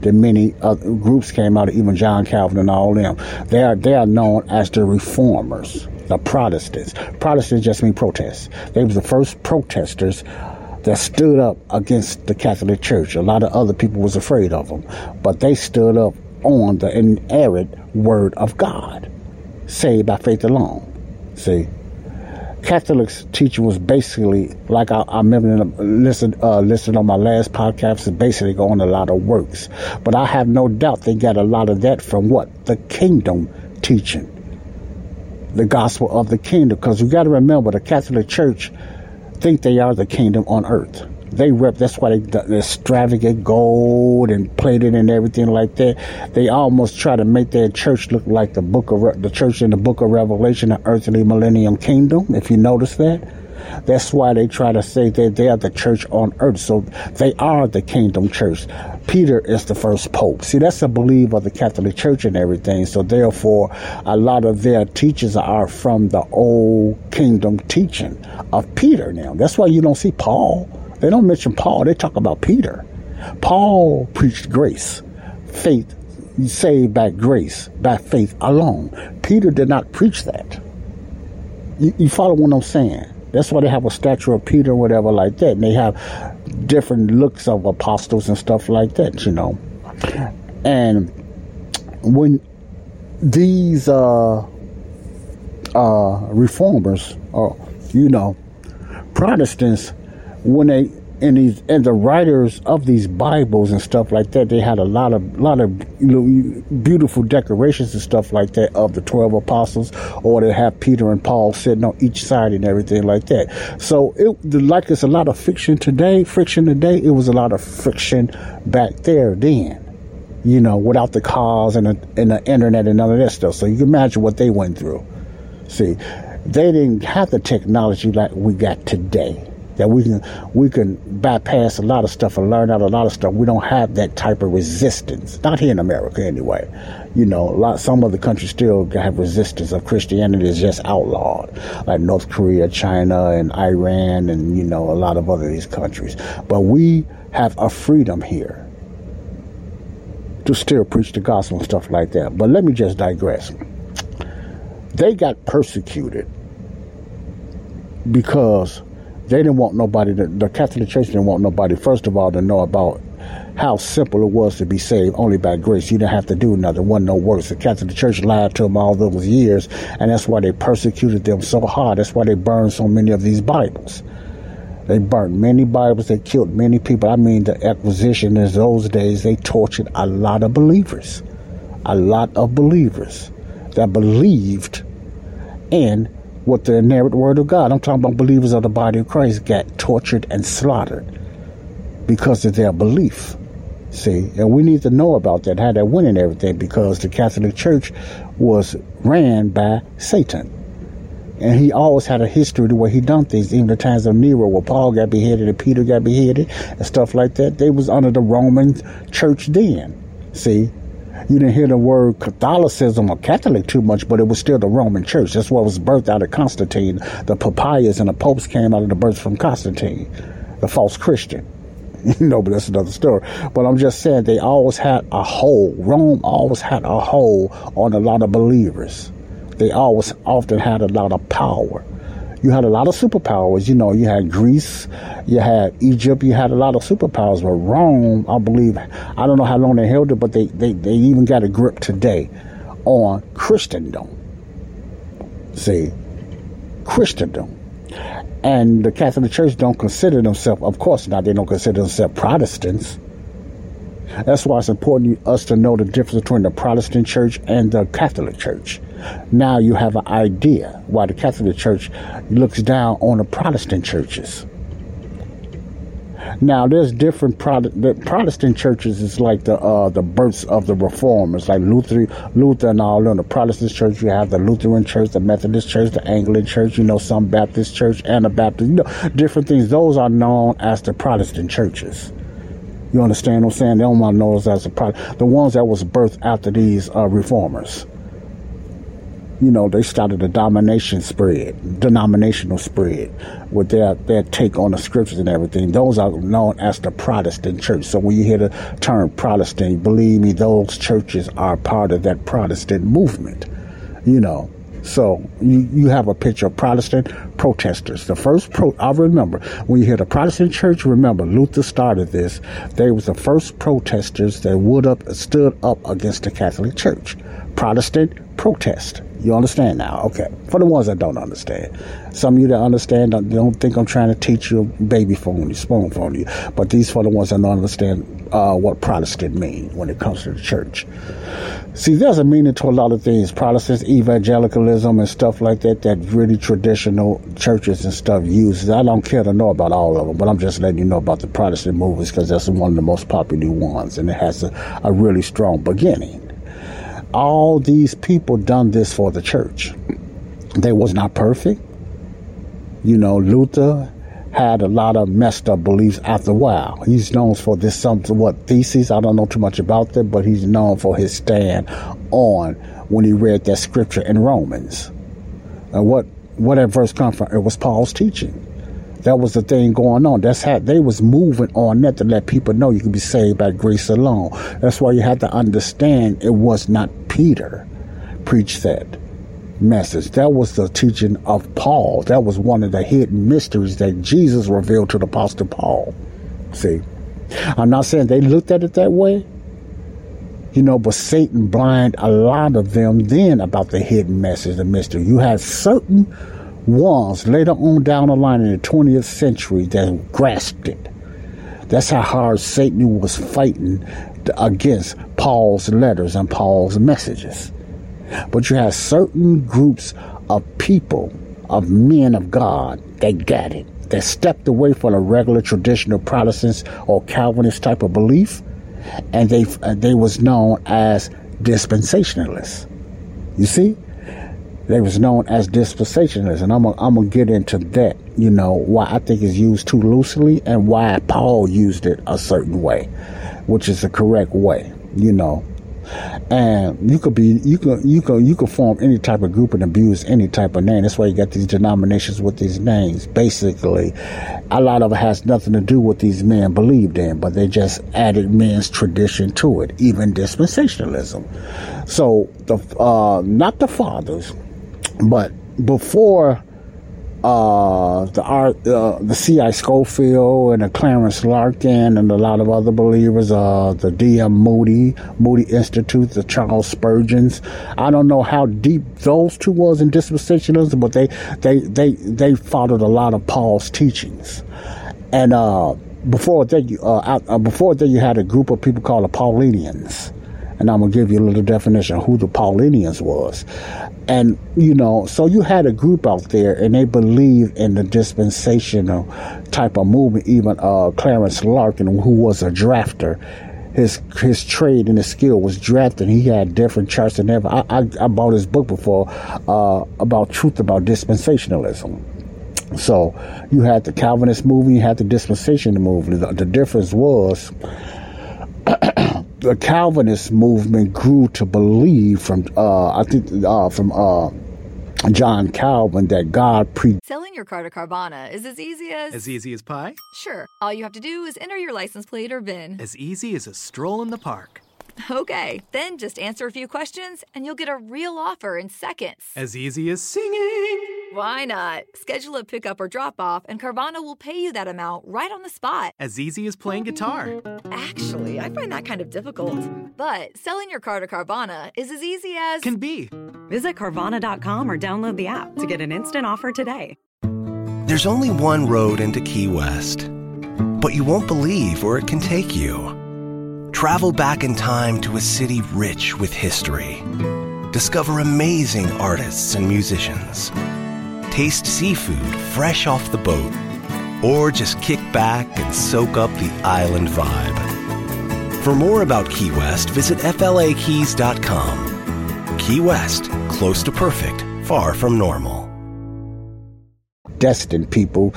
[SPEAKER 4] Then many other groups came out, even John Calvin and all them. They are they are known as the reformers, the Protestants. Protestants just mean protest. They was the first protesters that stood up against the Catholic Church. A lot of other people was afraid of them, but they stood up on the inerrant word of God, saved by faith alone. See, Catholic's teaching was basically like I, I remember listened uh, listened on my last podcast. Is basically going a lot of works, but I have no doubt they got a lot of that from what the kingdom teaching, the gospel of the kingdom. Because you got to remember, the Catholic Church think they are the kingdom on earth. They rep. That's why they the extravagant gold and plated and everything like that. They almost try to make their church look like the book of the church in the book of Revelation, the earthly millennium kingdom. If you notice that. That's why they try to say that they are the church on earth. So they are the kingdom church. Peter is the first pope. See, that's a belief of the Catholic Church and everything. So therefore, a lot of their teachings are from the old kingdom teaching of Peter now. That's why you don't see Paul they don't mention Paul, they talk about Peter. Paul preached grace, faith, saved by grace, by faith alone. Peter did not preach that. You, you follow what I'm saying? That's why they have a statue of Peter or whatever like that. And they have different looks of apostles and stuff like that, you know. And when these uh, uh, reformers, or, you know, Protestants, when they and these and the writers of these Bibles and stuff like that, they had a lot of lot of you know, beautiful decorations and stuff like that of the twelve apostles, or they have Peter and Paul sitting on each side and everything like that. So it like it's a lot of fiction today, friction today. It was a lot of friction back there then, you know, without the cars and the, and the internet and none of that stuff. So you can imagine what they went through. See, they didn't have the technology like we got today that we can we can bypass a lot of stuff and learn out a lot of stuff. We don't have that type of resistance. Not here in America, anyway. You know, a lot some other countries still have resistance of Christianity is just outlawed, like North Korea, China, and Iran, and you know a lot of other these countries. But we have a freedom here to still preach the gospel and stuff like that. But let me just digress. They got persecuted because they didn't want nobody to, the Catholic Church didn't want nobody, first of all, to know about how simple it was to be saved only by grace. You didn't have to do nothing, wasn't no works. The Catholic Church lied to them all those years, and that's why they persecuted them so hard. That's why they burned so many of these Bibles. They burned many Bibles, they killed many people. I mean, the acquisition in those days, they tortured a lot of believers. A lot of believers that believed in with the inerrant word of God. I'm talking about believers of the body of Christ got tortured and slaughtered because of their belief. See, and we need to know about that, how that went and everything, because the Catholic Church was ran by Satan. And he always had a history the way he done things, even the times of Nero, where Paul got beheaded and Peter got beheaded and stuff like that. They was under the Roman church then. See, you didn't hear the word Catholicism or Catholic too much, but it was still the Roman Church. That's what was birthed out of Constantine. The papayas and the popes came out of the birth from Constantine, the false Christian. You know, but that's another story. But I'm just saying they always had a hold. Rome always had a hold on a lot of believers. They always often had a lot of power you had a lot of superpowers. You know, you had Greece, you had Egypt, you had a lot of superpowers. But Rome, I believe, I don't know how long they held it, but they, they, they even got a grip today on Christendom. See, Christendom. And the Catholic Church don't consider themselves, of course not, they don't consider themselves Protestants. That's why it's important us to know the difference between the Protestant church and the Catholic church. Now you have an idea why the Catholic Church looks down on the Protestant churches. Now there's different the Protestant churches is like the uh, the births of the reformers, like Luther, Luther and all. In the Protestant church, you have the Lutheran church, the Methodist church, the Anglican church. You know, some Baptist church, Anabaptist. You know, different things. Those are known as the Protestant churches. You understand what I'm saying? They don't want to know as the the ones that was birthed after these uh, reformers. you know, they started a domination spread, denominational spread, with their, their take on the scriptures and everything. Those are known as the Protestant church. So when you hear the term Protestant, believe me, those churches are part of that Protestant movement, you know. So you, you have a picture of Protestant protesters. The first pro, I remember when you hear the Protestant church, remember Luther started this. They was the first protesters that would up, stood up against the Catholic Church. Protestant protest. You understand now? Okay. For the ones that don't understand. Some of you that understand don't, don't think I'm trying to teach you baby phone you, spoon phone you. But these for the ones that don't understand uh, what Protestant mean when it comes to the church. See, there's a meaning to a lot of things. Protestants, evangelicalism, and stuff like that, that really traditional churches and stuff use. I don't care to know about all of them, but I'm just letting you know about the Protestant movements because that's one of the most popular ones, and it has a, a really strong beginning. All these people done this for the church. They was not perfect. You know, Luther had a lot of messed up beliefs after a while. He's known for this something what thesis. I don't know too much about that, but he's known for his stand on when he read that scripture in Romans. And what what that verse come from? It was Paul's teaching. That was the thing going on. That's how they was moving on that to let people know you can be saved by grace alone. That's why you had to understand it was not Peter preached that message. That was the teaching of Paul. That was one of the hidden mysteries that Jesus revealed to the Apostle Paul. See, I'm not saying they looked at it that way, you know, but Satan blind a lot of them then about the hidden message, the mystery. You had certain ones later on down the line in the 20th century that grasped it. That's how hard Satan was fighting against Paul's letters and Paul's messages. But you have certain groups of people, of men of God, that got it, that stepped away from the regular traditional Protestants or Calvinist type of belief, and they uh, they was known as dispensationalists. You see, they was known as dispensationalists, and I'm gonna, I'm gonna get into that. You know why I think it's used too loosely, and why Paul used it a certain way, which is the correct way. You know, and you could be you could you could you could form any type of group and abuse any type of name. That's why you got these denominations with these names. Basically, a lot of it has nothing to do with these men believed in, but they just added men's tradition to it, even dispensationalism. So the uh, not the fathers, but before uh, the art, uh, the C.I. Scofield and the Clarence Larkin and a lot of other believers, uh, the D.M. Moody, Moody Institute, the Charles Spurgeons. I don't know how deep those two was in dispensationalism, but they, they, they, they followed a lot of Paul's teachings. And, uh, before that, you, uh, uh, before that, you had a group of people called the Paulinians. And I'm to give you a little definition of who the Paulinians was. And, you know, so you had a group out there and they believed in the dispensational type of movement. Even uh, Clarence Larkin, who was a drafter, his his trade and his skill was drafting. He had different charts than ever. I, I, I bought his book before uh, about truth about dispensationalism. So you had the Calvinist movement, you had the dispensational movement. The, the difference was the Calvinist movement grew to believe from uh, I think uh, from uh, John Calvin that God pre.
[SPEAKER 1] Selling your car to Carvana is as easy as.
[SPEAKER 2] As easy as pie?
[SPEAKER 1] Sure. All you have to do is enter your license plate or VIN.
[SPEAKER 2] As easy as a stroll in the park.
[SPEAKER 1] Okay, then just answer a few questions and you'll get a real offer in seconds.
[SPEAKER 2] As easy as singing.
[SPEAKER 1] Why not? Schedule a pickup or drop off, and Carvana will pay you that amount right on the spot.
[SPEAKER 2] As easy as playing guitar.
[SPEAKER 1] Actually, I find that kind of difficult. But selling your car to Carvana is as easy as.
[SPEAKER 2] Can be.
[SPEAKER 3] Visit Carvana.com or download the app to get an instant offer today.
[SPEAKER 7] There's only one road into Key West, but you won't believe where it can take you. Travel back in time to a city rich with history. Discover amazing artists and musicians. Taste seafood fresh off the boat. Or just kick back and soak up the island vibe. For more about Key West, visit FLAKeys.com. Key West, close to perfect, far from normal.
[SPEAKER 4] destined people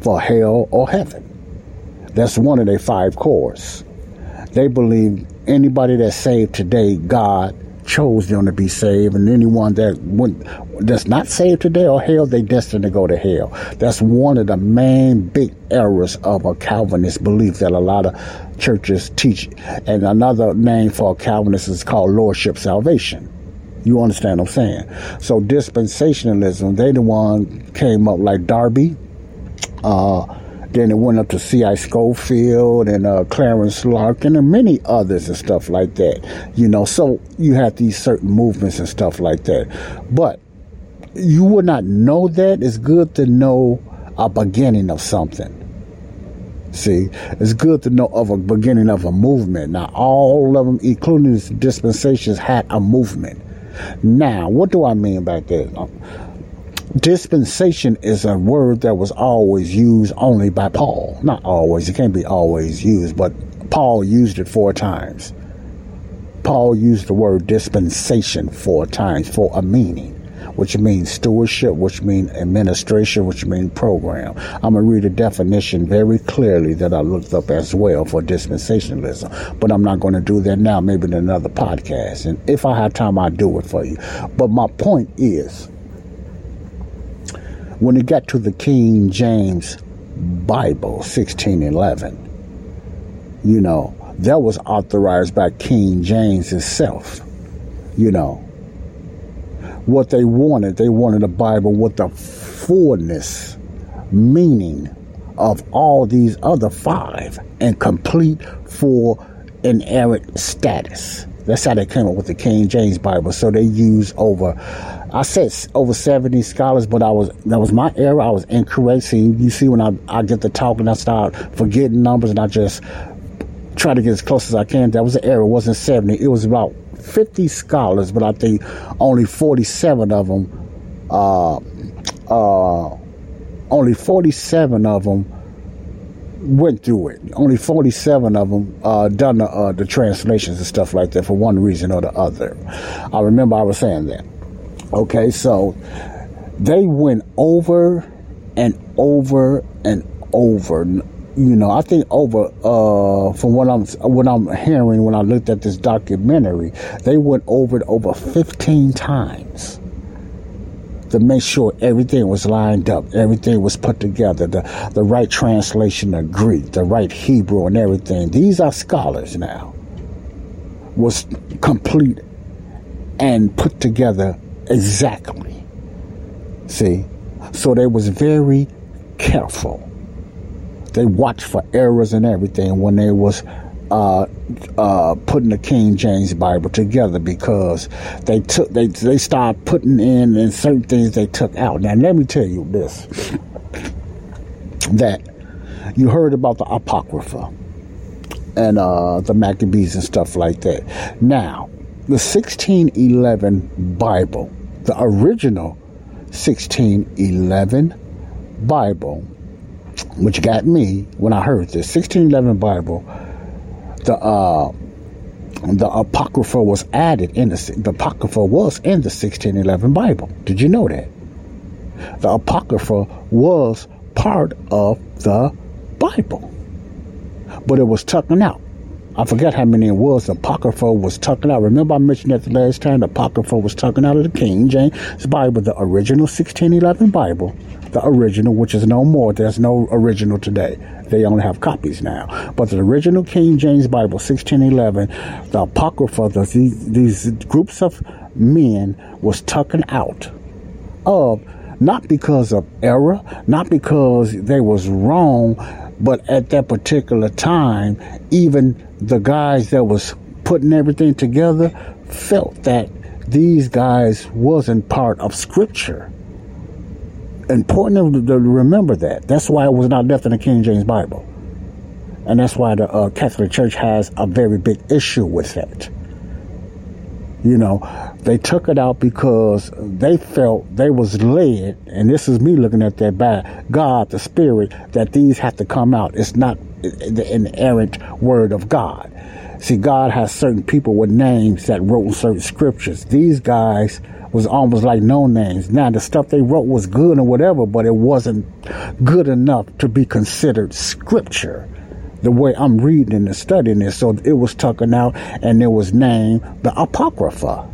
[SPEAKER 4] for hell or heaven. That's one of their five cores. They believe anybody that's saved today, God chose them to be saved, and anyone that went, that's not saved today or hell, they destined to go to hell. That's one of the main big errors of a Calvinist belief that a lot of churches teach. And another name for a Calvinist is called Lordship Salvation. You understand what I'm saying? So dispensationalism, they the one came up like Darby, uh, then it went up to C.I. Scofield and uh, Clarence Larkin and many others and stuff like that. You know, so you have these certain movements and stuff like that. But you would not know that. It's good to know a beginning of something. See, it's good to know of a beginning of a movement. Now, all of them, including dispensations, had a movement. Now, what do I mean by that? Dispensation is a word that was always used only by Paul. Not always, it can't be always used, but Paul used it four times. Paul used the word dispensation four times for a meaning, which means stewardship, which means administration, which means program. I'm going to read a definition very clearly that I looked up as well for dispensationalism, but I'm not going to do that now, maybe in another podcast. And if I have time, I'll do it for you. But my point is, when it got to the King James Bible, 1611, you know, that was authorized by King James himself. You know, what they wanted, they wanted a Bible with the fullness, meaning of all these other five and complete for inerrant status. That's how they came up with the King James Bible. So they used over, I said over 70 scholars, but I was, that was my error. I was incorrect. See, you see when I, I get to talking, I start forgetting numbers and I just try to get as close as I can. That was an error. It wasn't 70. It was about 50 scholars, but I think only 47 of them, uh, uh, only 47 of them went through it. Only 47 of them uh, done the, uh, the translations and stuff like that for one reason or the other. I remember I was saying that. Okay, so they went over and over and over. You know, I think over uh, from what I'm what I'm hearing when I looked at this documentary, they went over it over 15 times to make sure everything was lined up, everything was put together, the, the right translation of Greek, the right Hebrew, and everything. These are scholars now. Was complete and put together exactly. See? So they was very careful. They watched for errors and everything when they was uh, uh, putting the King James Bible together because they took they they started putting in and certain things they took out. Now let me tell you this: that you heard about the Apocrypha and uh, the Maccabees and stuff like that. Now, the 1611 Bible, the original 1611 Bible, which got me when I heard this 1611 Bible the uh, the apocrypha was added in the the apocrypha was in the 1611 Bible. Did you know that? The apocrypha was part of the Bible, but it was taken out. I forget how many it was. The Apocrypha was taken out. Remember I mentioned that the last time the Apocrypha was taken out of the King James Bible, the original 1611 Bible, the original, which is no more. There's no original today. They only have copies now. But the original King James Bible, 1611, the Apocrypha, the, these, these groups of men was tucking out of not because of error, not because they was wrong, but at that particular time, even the guys that was putting everything together felt that these guys wasn't part of scripture. Important to remember that. That's why it was not left in the King James Bible. And that's why the uh, Catholic Church has a very big issue with that. You know, they took it out because they felt they was led, and this is me looking at that by God, the Spirit, that these have to come out. It's not the inerrant word of God. See, God has certain people with names that wrote certain scriptures. These guys was almost like no names. Now, the stuff they wrote was good or whatever, but it wasn't good enough to be considered scripture the way I'm reading and studying this. So it was taken out and it was named the Apocrypha.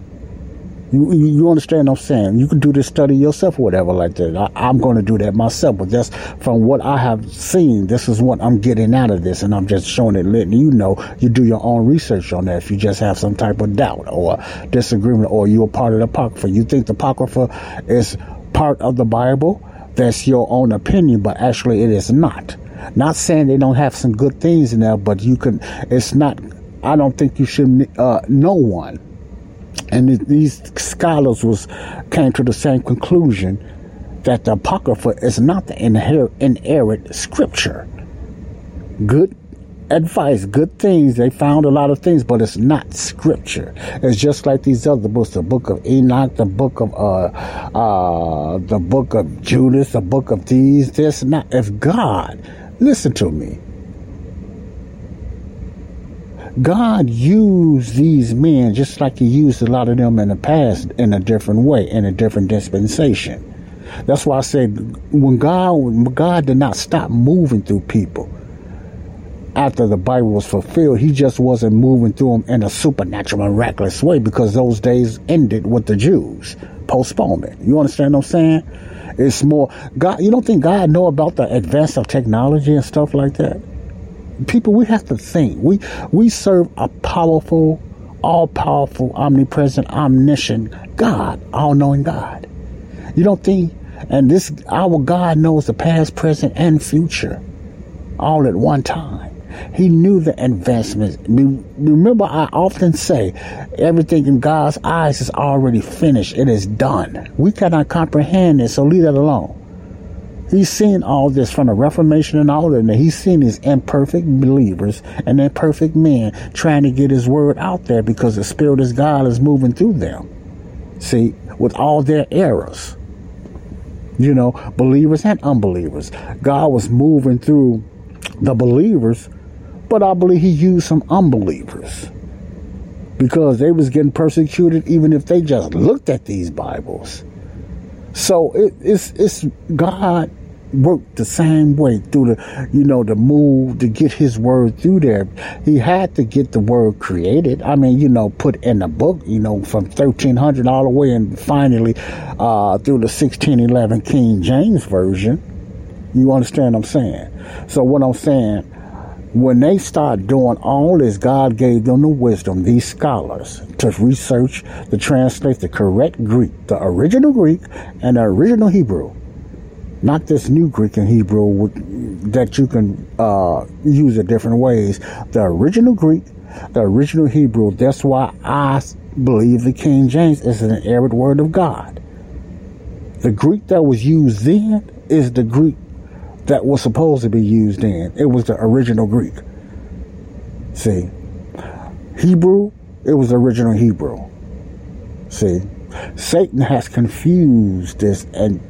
[SPEAKER 4] You, you, understand what I'm saying? You can do this study yourself or whatever like that. I, am going to do that myself, but just from what I have seen. This is what I'm getting out of this, and I'm just showing it, letting you know. You do your own research on that. If you just have some type of doubt or disagreement, or you're part of the apocrypha, you think the apocrypha is part of the Bible. That's your own opinion, but actually it is not. Not saying they don't have some good things in there, but you can. It's not. I don't think you should uh, know one and these scholars was came to the same conclusion that the Apocrypha is not the inerrant scripture. Good advice, good things. They found a lot of things, but it's not scripture. It's just like these other books, the book of Enoch, the book of uh uh the book of Judas, the book of these, this not if God, listen to me. God used these men just like He used a lot of them in the past in a different way, in a different dispensation. That's why I said when God, God did not stop moving through people after the Bible was fulfilled, He just wasn't moving through them in a supernatural, miraculous way because those days ended with the Jews postponement. You understand what I'm saying? It's more God. You don't think God know about the advance of technology and stuff like that? People, we have to think. We we serve a powerful, all powerful, omnipresent, omniscient God, all knowing God. You don't think, and this our God knows the past, present, and future, all at one time. He knew the advancements. Remember, I often say everything in God's eyes is already finished. It is done. We cannot comprehend it, so leave that alone. He's seen all this from the Reformation and all of that. He's seen these imperfect believers and imperfect men trying to get his word out there because the Spirit of God is moving through them. See, with all their errors. You know, believers and unbelievers. God was moving through the believers, but I believe he used some unbelievers because they was getting persecuted even if they just looked at these Bibles. So it, it's it's God worked the same way through the, you know, the move to get his word through there. He had to get the word created. I mean, you know, put in the book, you know, from 1300 all the way and finally, uh, through the 1611 King James Version. You understand what I'm saying? So what I'm saying, when they start doing all this, God gave them the wisdom, these scholars, to research, to translate the correct Greek, the original Greek and the original Hebrew not this new Greek and Hebrew that you can uh, use in different ways. The original Greek, the original Hebrew. That's why I believe the King James is an inerrant word of God. The Greek that was used then is the Greek that was supposed to be used then. It was the original Greek. See, Hebrew, it was original Hebrew. See, Satan has confused this and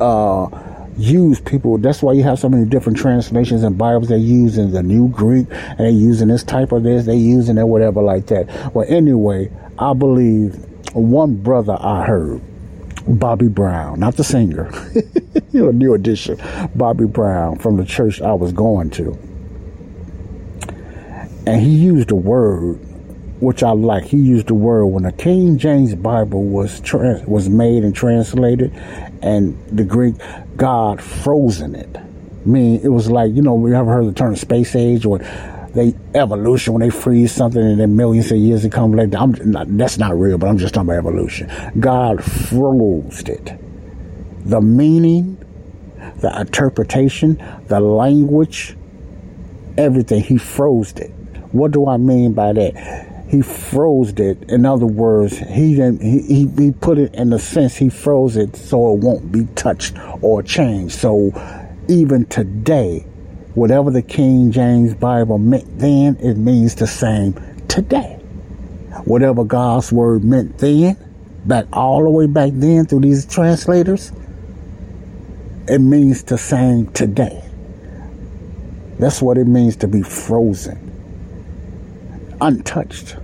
[SPEAKER 4] uh, use people. That's why you have so many different translations and Bibles they use in the New Greek, and they using this type of this, they using that whatever like that. Well, anyway, I believe one brother I heard, Bobby Brown, not the singer, you know, New Edition, Bobby Brown from the church I was going to, and he used a word which I like. He used the word when the King James Bible was trans- was made and translated, and the Greek God frozen it. I mean, it was like you know we ever heard the term space age or they evolution when they freeze something and then millions of years it comes like I'm not, that's not real, but I'm just talking about evolution. God froze it. The meaning, the interpretation, the language, everything. He froze it. What do I mean by that? He froze it. In other words, he didn't, he, he, he put it in the sense he froze it so it won't be touched or changed. So even today, whatever the King James Bible meant then, it means the same today. Whatever God's word meant then, back all the way back then through these translators, it means the same today. That's what it means to be frozen untouched.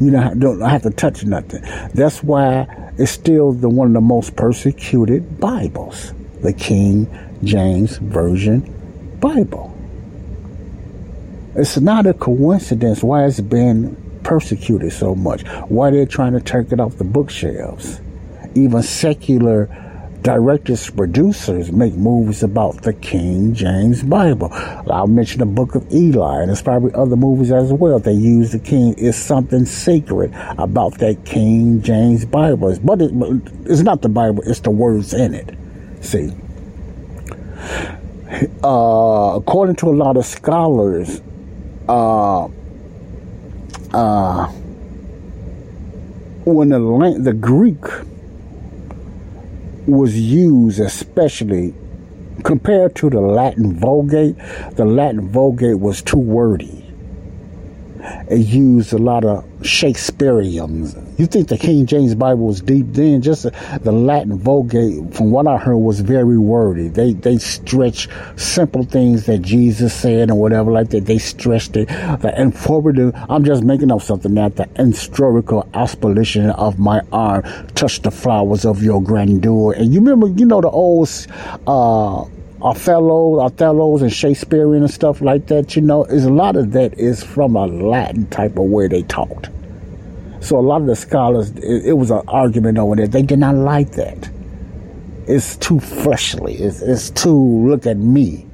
[SPEAKER 4] You don't, don't have to touch nothing. That's why it's still the one of the most persecuted Bibles, the King James Version Bible. It's not a coincidence why it's been persecuted so much? Why they're trying to take it off the bookshelves? Even secular directors, producers make movies about the King James Bible. I'll mention the Book of Eli, and there's probably other movies as well. They use the King. It's something sacred about that King James Bible. But it, it's not the Bible, it's the words in it. See? Uh, according to a lot of scholars, uh, uh, when the, the Greek was used especially compared to the Latin Vulgate. The Latin Vulgate was too wordy. It used a lot of Shakespeareans. You think the King James Bible was deep then? Just the Latin Vulgate, from what I heard, was very wordy. They they stretched simple things that Jesus said and whatever like that. They stretched it. And forward, I'm just making up something now. The historical aspiration of my arm touched the flowers of your grandeur. And you remember, you know, the old. Uh, Othello, Othello's and Shakespearean and stuff like that, you know, is a lot of that is from a Latin type of way they talked. So a lot of the scholars, it, it was an argument over there. They did not like that. It's too fleshly. It's, it's too look at me.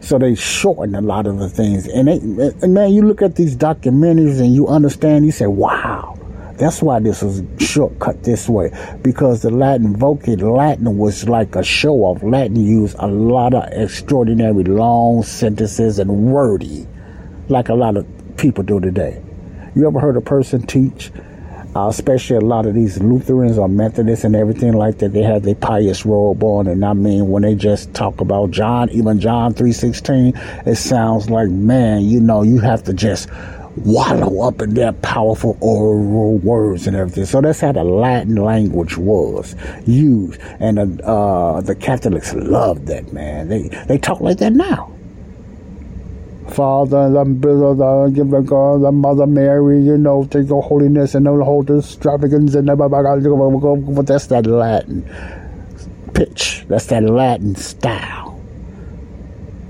[SPEAKER 4] So they shortened a lot of the things. And, they, and man, you look at these documentaries and you understand. You say, "Wow, that's why this was shortcut this way because the Latin Vulgate Latin was like a show off. Latin used a lot of extraordinary long sentences and wordy, like a lot of people do today. You ever heard a person teach? Uh, especially a lot of these Lutherans or Methodists and everything like that, they have their pious robe on, and I mean when they just talk about John, even John three sixteen, it sounds like man, you know, you have to just wallow up in their powerful oral words and everything. So that's how the Latin language was used, and uh, the Catholics loved that man. They they talk like that now. Father, the give God, the Mother Mary, you know, take your holiness and the whole extravagance and that's that Latin pitch. That's that Latin style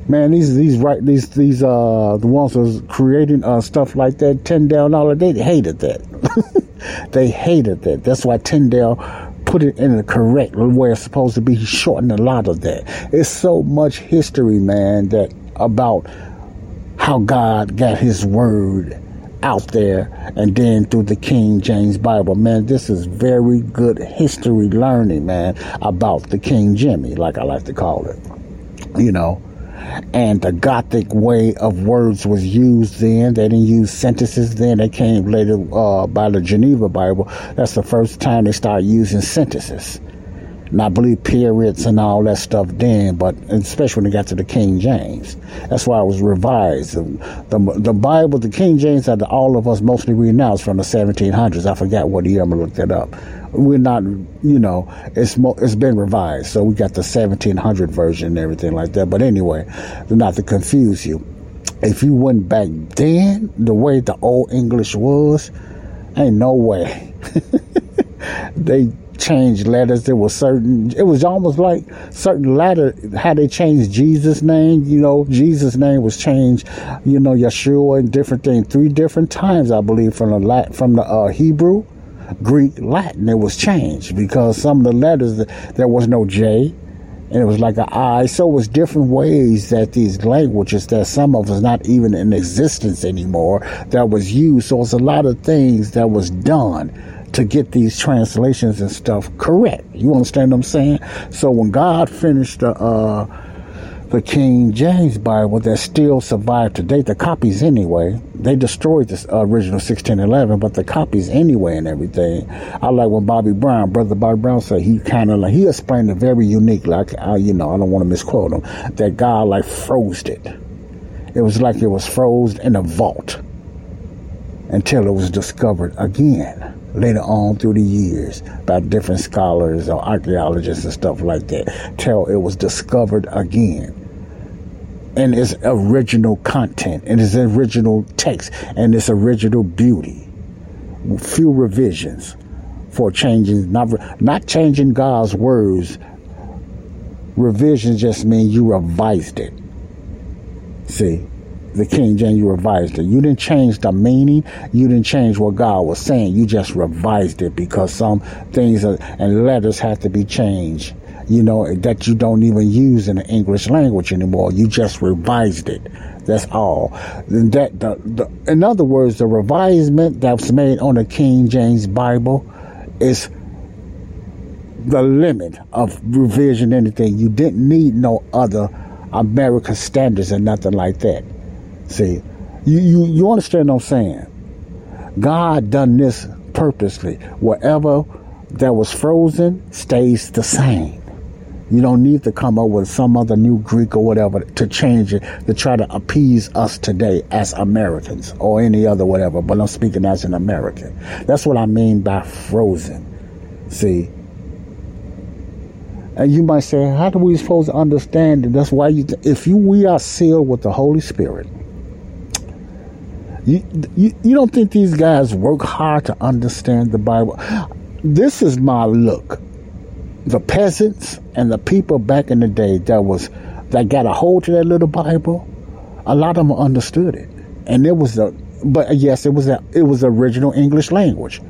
[SPEAKER 4] man, these these right these these uh the ones was creating uh stuff like that, Tyndale all of they hated that. they hated that. That's why Tyndale put it in the correct where it's supposed to be. He shortened a lot of that. It's so much history, man, that about how God got his word out there and then through the King James Bible. Man, this is very good history learning, man, about the King Jimmy, like I like to call it. You know, and the Gothic way of words was used then. They didn't use sentences then. They came later uh, by the Geneva Bible. That's the first time they started using sentences. And I believe periods and all that stuff then, but especially when it got to the King James. That's why it was revised. The, the, Bible, the King James that all of us mostly read now is from the 1700s. I forgot what year, I'm going to look that up we're not, you know, it's mo- it's been revised. So we got the 1700 version and everything like that. But anyway, not to confuse you, if you went back then, the way the old English was, ain't no way. they changed letters. There was certain, it was almost like certain letter, how they changed Jesus' name. You know, Jesus' name was changed, you know, Yeshua and different things, three different times, I believe, from the, from the uh, Hebrew Greek, Latin. It was changed because some of the letters there was no J, and it was like an I. So it was different ways that these languages that some of us not even in existence anymore that was used. So it's a lot of things that was done to get these translations and stuff correct. You understand what I'm saying? So when God finished the uh, the King James Bible that still survived today, the copies anyway. They destroyed the original 1611, but the copies anyway and everything. I like when Bobby Brown, brother Bobby Brown said he kind of like, he explained it very unique. Like, I, you know, I don't want to misquote him, that God like froze it. It was like it was frozen in a vault until it was discovered again later on through the years by different scholars or archaeologists and stuff like that till it was discovered again and its original content and its original text and its original beauty. Few revisions for changing, not, not changing God's words. Revisions just mean you revised it. See? the King James, you revised it. You didn't change the meaning. You didn't change what God was saying. You just revised it because some things and letters had to be changed. You know that you don't even use in the English language anymore. You just revised it. That's all. That the, the in other words, the revisement that's made on the King James Bible is the limit of revision. Anything you didn't need no other American standards and nothing like that. See, you, you, you understand what I'm saying? God done this purposely. Whatever that was frozen stays the same. You don't need to come up with some other new Greek or whatever to change it to try to appease us today as Americans or any other whatever. But I'm speaking as an American. That's what I mean by frozen. See? And you might say, how do we supposed to understand it? That's why you, if you, we are sealed with the Holy Spirit, you, you, you don't think these guys work hard to understand the Bible? This is my look. The peasants and the people back in the day that was that got a hold to that little Bible, a lot of them understood it, and it was the. But yes, it was a, it was original English language.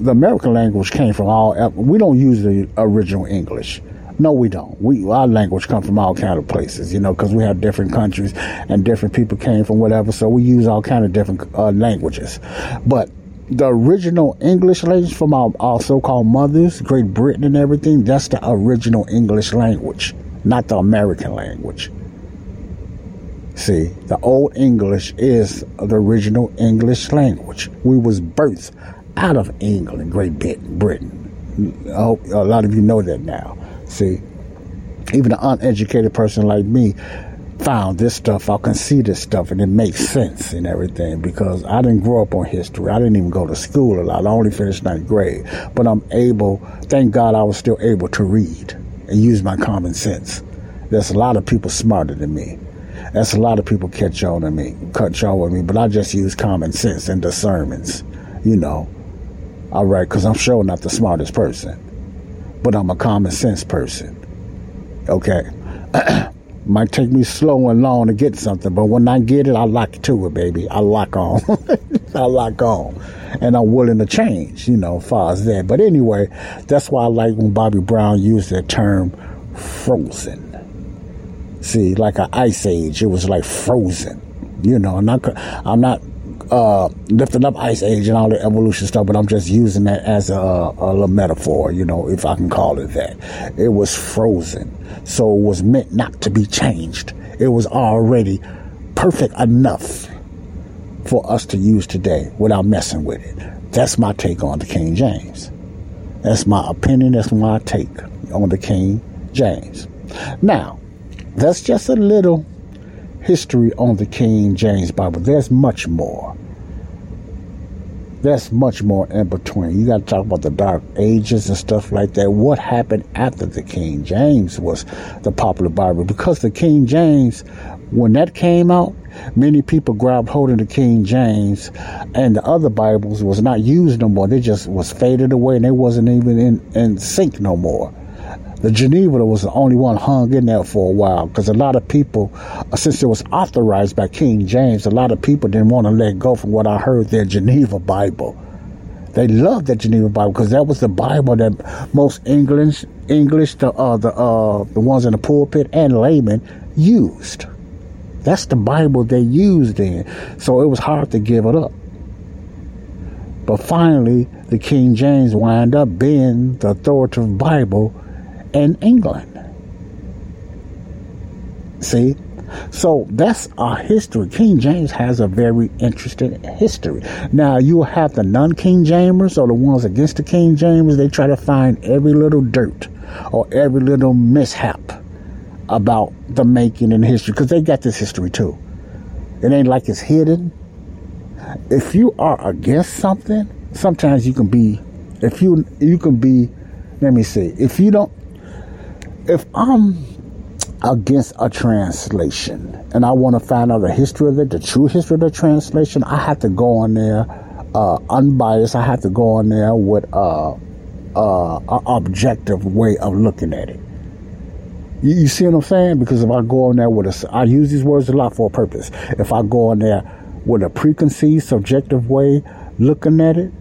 [SPEAKER 4] The American language came from all. We don't use the original English. No, we don't. We our language comes from all kind of places, you know, because we have different countries and different people came from whatever. So we use all kind of different uh, languages. But the original English language from our, our so-called mothers, Great Britain and everything, that's the original English language, not the American language. See, the old English is the original English language. We was birthed out of England, Great Britain. I hope a lot of you know that now. See, even an uneducated person like me found this stuff. I can see this stuff and it makes sense and everything because I didn't grow up on history. I didn't even go to school a lot. I only finished ninth grade. But I'm able, thank God I was still able to read and use my common sense. There's a lot of people smarter than me. There's a lot of people catch on to me, catch on with me, but I just use common sense and discernments, you know. All right, because I'm sure not the smartest person but I'm a common sense person. Okay. Might take me slow and long to get something, but when I get it, I lock to it, baby. I lock on. I lock on. And I'm willing to change, you know, as far as that. But anyway, that's why I like when Bobby Brown used that term frozen. See, like an ice age, it was like frozen. You know, I'm not, I'm not uh, lifting up Ice Age and all the evolution stuff, but I'm just using that as a, a, metaphor, you know, if I can call it that. It was frozen, so it was meant not to be changed. It was already perfect enough for us to use today without messing with it. That's my take on the King James. That's my opinion. That's my take on the King James. Now, that's just a little history on the King James Bible. There's much more. There's much more in between. You got to talk about the Dark Ages and stuff like that. What happened after the King James was the popular Bible? Because the King James, when that came out, many people grabbed hold of the King James, and the other Bibles was not used no more. They just was faded away, and they wasn't even in, in sync no more the Geneva was the only one hung in there for a while because a lot of people, uh, since it was authorized by King James, a lot of people didn't want to let go from what I heard their Geneva Bible. They loved that Geneva Bible because that was the Bible that most English, English, the uh, the uh, the ones in the pulpit and laymen used. That's the Bible they used in, so it was hard to give it up. But finally, the King James wind up being the authoritative Bible in England. See? So that's our history. King James has a very interesting history. Now you have the non-King Jamers or the ones against the King James. They try to find every little dirt or every little mishap about the making and history because they got this history too. It ain't like it's hidden. If you are against something, sometimes you can be. If you you can be, let me see. If you don't, if I'm against a translation and I want to find out the history of it, the true history of the translation, I have to go on there uh, unbiased. I have to go on there with uh, uh, objective way of looking at it. You, you see what I'm saying? Because if I go on there with a, I use these words a lot for a purpose. If I go on there with a preconceived, subjective way looking at it,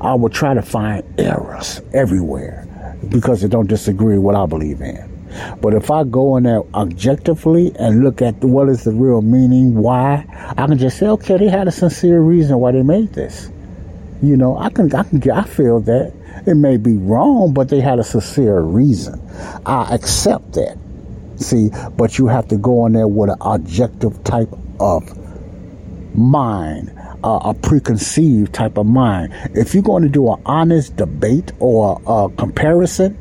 [SPEAKER 4] I will try to find errors everywhere because they don't disagree what I believe in. But if I go in there objectively and look at what is the real meaning, why, I can just say, okay, they had a sincere reason why they made this. You know, I can, I can I feel that it may be wrong, but they had a sincere reason. I accept that. See, but you have to go in there with an objective type of mind, uh, a preconceived type of mind. If you're going to do an honest debate or a comparison,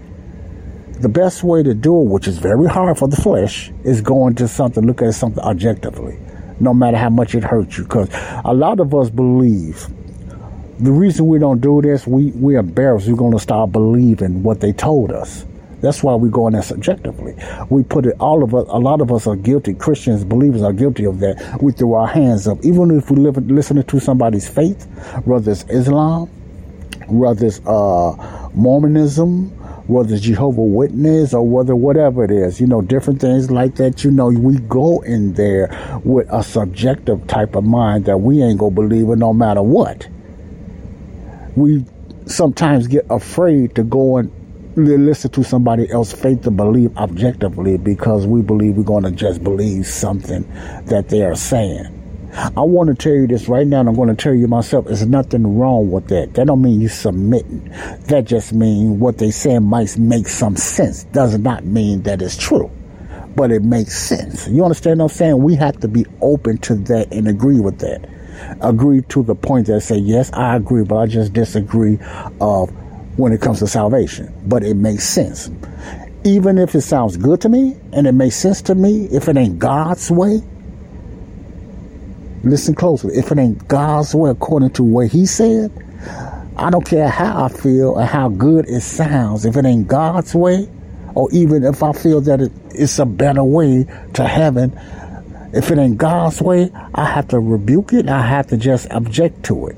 [SPEAKER 4] the best way to do it, which is very hard for the flesh, is going to something, look at something objectively, no matter how much it hurts you. Because a lot of us believe the reason we don't do this, we, we're embarrassed. We're going to start believing what they told us. That's why we go in there subjectively. We put it, all of us, a lot of us are guilty. Christians, believers are guilty of that. We throw our hands up. Even if we live listening to somebody's faith, whether it's Islam, whether it's uh, Mormonism, whether it's Jehovah Witness or whether whatever it is, you know, different things like that. You know, we go in there with a subjective type of mind that we ain't gonna believe it no matter what. We sometimes get afraid to go and listen to somebody else's faith to believe objectively because we believe we're going to just believe something that they are saying. I want to tell you this right now, and I'm going to tell you myself. There's nothing wrong with that. That don't mean you submitting. That just means what they say might make some sense. Does not mean that it's true, but it makes sense. You understand what I'm saying? We have to be open to that and agree with that. Agree to the point that say, yes, I agree, but I just disagree of when it comes to salvation. But it makes sense. Even if it sounds good to me and it makes sense to me, if it ain't God's way, listen closely. If it ain't God's way according to what He said, I don't care how I feel or how good it sounds. If it ain't God's way, or even if I feel that it, it's a better way to heaven, if it ain't God's way, I have to rebuke it. I have to just object to it.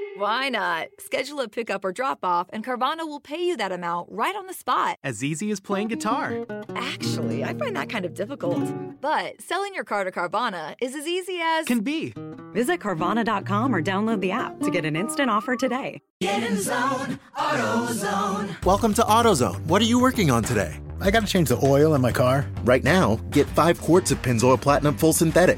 [SPEAKER 1] Why not? Schedule a pickup or drop off, and Carvana will pay you that amount right on the spot.
[SPEAKER 2] As easy as playing guitar.
[SPEAKER 1] Actually, I find that kind of difficult. But selling your car to Carvana is as easy as.
[SPEAKER 2] Can be.
[SPEAKER 3] Visit Carvana.com or download the app to get an instant offer today.
[SPEAKER 8] Get in zone, AutoZone.
[SPEAKER 9] Welcome to AutoZone. What are you working on today?
[SPEAKER 10] I gotta change the oil in my car.
[SPEAKER 9] Right now, get five quarts of Pennzoil Platinum Full Synthetic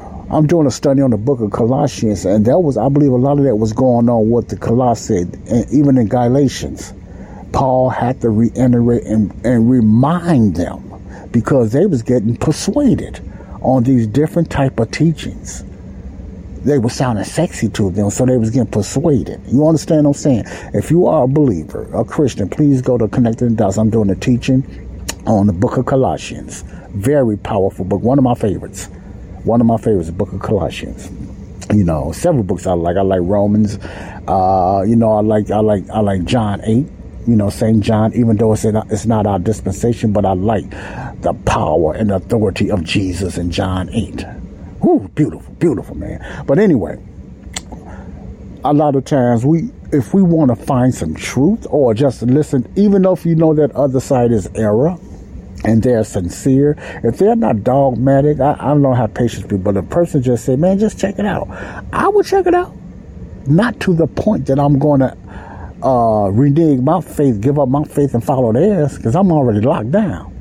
[SPEAKER 4] I'm doing a study on the book of Colossians, and that was, I believe, a lot of that was going on with the Colossians, and even in Galatians. Paul had to reiterate and, and remind them because they was getting persuaded on these different type of teachings. They were sounding sexy to them, so they was getting persuaded. You understand what I'm saying? If you are a believer, a Christian, please go to Connecting Dots. I'm doing a teaching on the book of Colossians. Very powerful book, one of my favorites. One of my favorites, the book of Colossians. You know, several books I like. I like Romans. Uh, you know, I like I like I like John eight. You know, Saint John. Even though it's not, it's not our dispensation, but I like the power and authority of Jesus in John eight. Whoo, beautiful, beautiful man. But anyway, a lot of times we, if we want to find some truth or just listen, even though if you know that other side is error and they're sincere, if they're not dogmatic, I, I don't have patience with, but a person just say, man, just check it out. I would check it out. Not to the point that I'm going to uh, renege my faith, give up my faith and follow theirs, because I'm already locked down.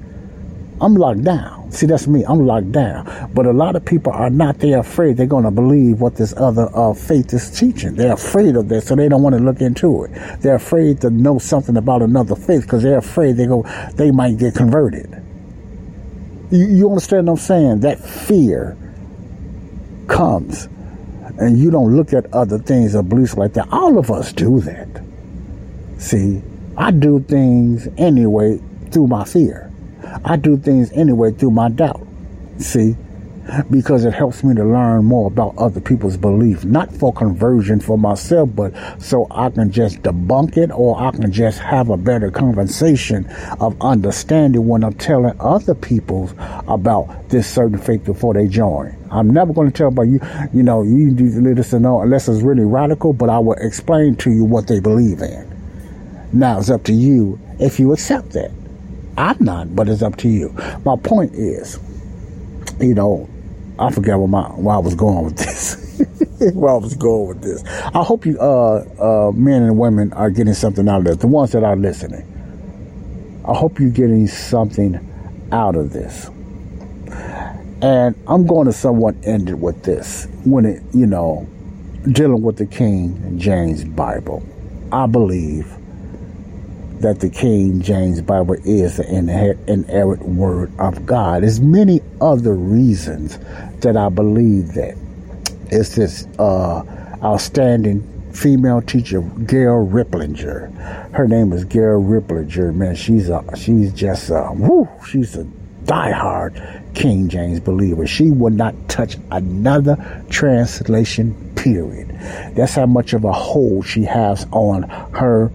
[SPEAKER 4] I'm locked down. See, that's me. I'm locked down. But a lot of people are not. They're afraid they're going to believe what this other uh, faith is teaching. They're afraid of this, so they don't want to look into it. They're afraid to know something about another faith because they're afraid they go, they might get converted. You, you understand what I'm saying? That fear comes. and you don't look at other things or beliefs like that. All of us do that. See, I do things anyway through my fear. I do things anyway through my doubt. See, because it helps me to learn more about other people's beliefs, not for conversion for myself, but so I can just debunk it or I can just have a better conversation of understanding when I'm telling other people about this certain faith before they join. I'm never going to tell about you, you know, you need to listen know unless it's really radical, but I will explain to you what they believe in. Now it's up to you if you accept that. I'm not, but it's up to you. My point is, you know, I forget where my where I was going with this. where I was going with this. I hope you, uh, uh, men and women, are getting something out of this. The ones that are listening. I hope you're getting something out of this. And I'm going to somewhat end it with this. When it, you know, dealing with the King James Bible, I believe that the King James Bible is the inerrant word of God. There's many other reasons that I believe that. It's this uh, outstanding female teacher, Gail Riplinger. Her name is Gail Riplinger. Man, she's a she's just a whoo, she's a diehard King James believer. She would not touch another translation. Period. That's how much of a hold she has on her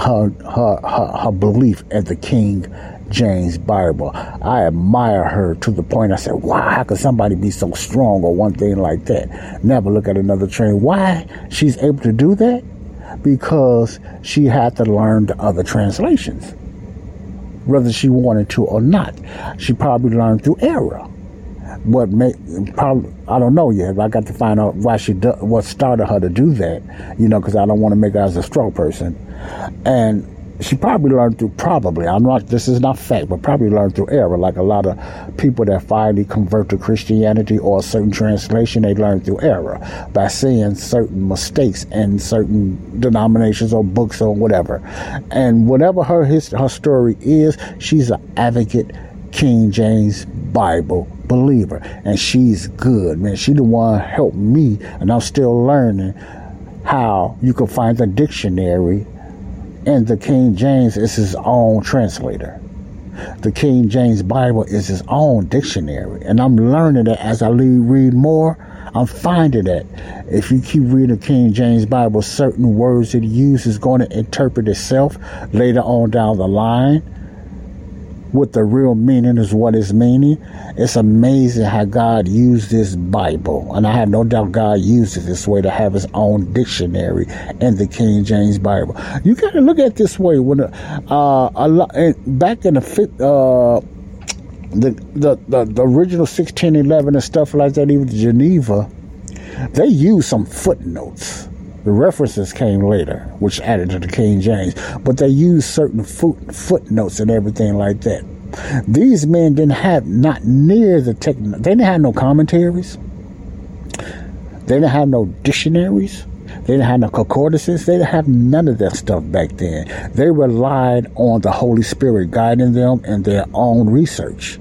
[SPEAKER 4] her, her, her, her belief in the King James Bible. I admire her to the point I said, wow, how could somebody be so strong or one thing like that? Never look at another train. Why she's able to do that? Because she had to learn the other translations. Whether she wanted to or not. She probably learned through error what made probably I don't know yet. I got to find out why she do, what started her to do that. You know, because I don't want to make her as a strong person, and she probably learned through probably I'm not this is not fact, but probably learned through error. Like a lot of people that finally convert to Christianity or a certain translation, they learn through error by seeing certain mistakes in certain denominations or books or whatever. And whatever her his, her story is, she's an advocate King James Bible believer, and she's good, man. She the one helped me, and I'm still learning how you can find the dictionary, and the King James is his own translator. The King James Bible is his own dictionary, and I'm learning that as I read more. I'm finding that if you keep reading the King James Bible, certain words it uses is going to interpret itself later on down the line what the real meaning is what is meaning. It's amazing how God used this Bible, and I have no doubt God used it this way to have His own dictionary in the King James Bible. You got to look at this way when uh, a lot back in the. Uh, the, the, the, the original 1611 and stuff like that, even Geneva, they used some footnotes. The references came later, which added to the King James, but they used certain foot, footnotes and everything like that. These men didn't have not near the tech. They didn't have no commentaries. They didn't have no dictionaries. They didn't have no concordances. They didn't have none of that stuff back then. They relied on the Holy Spirit guiding them in their own research.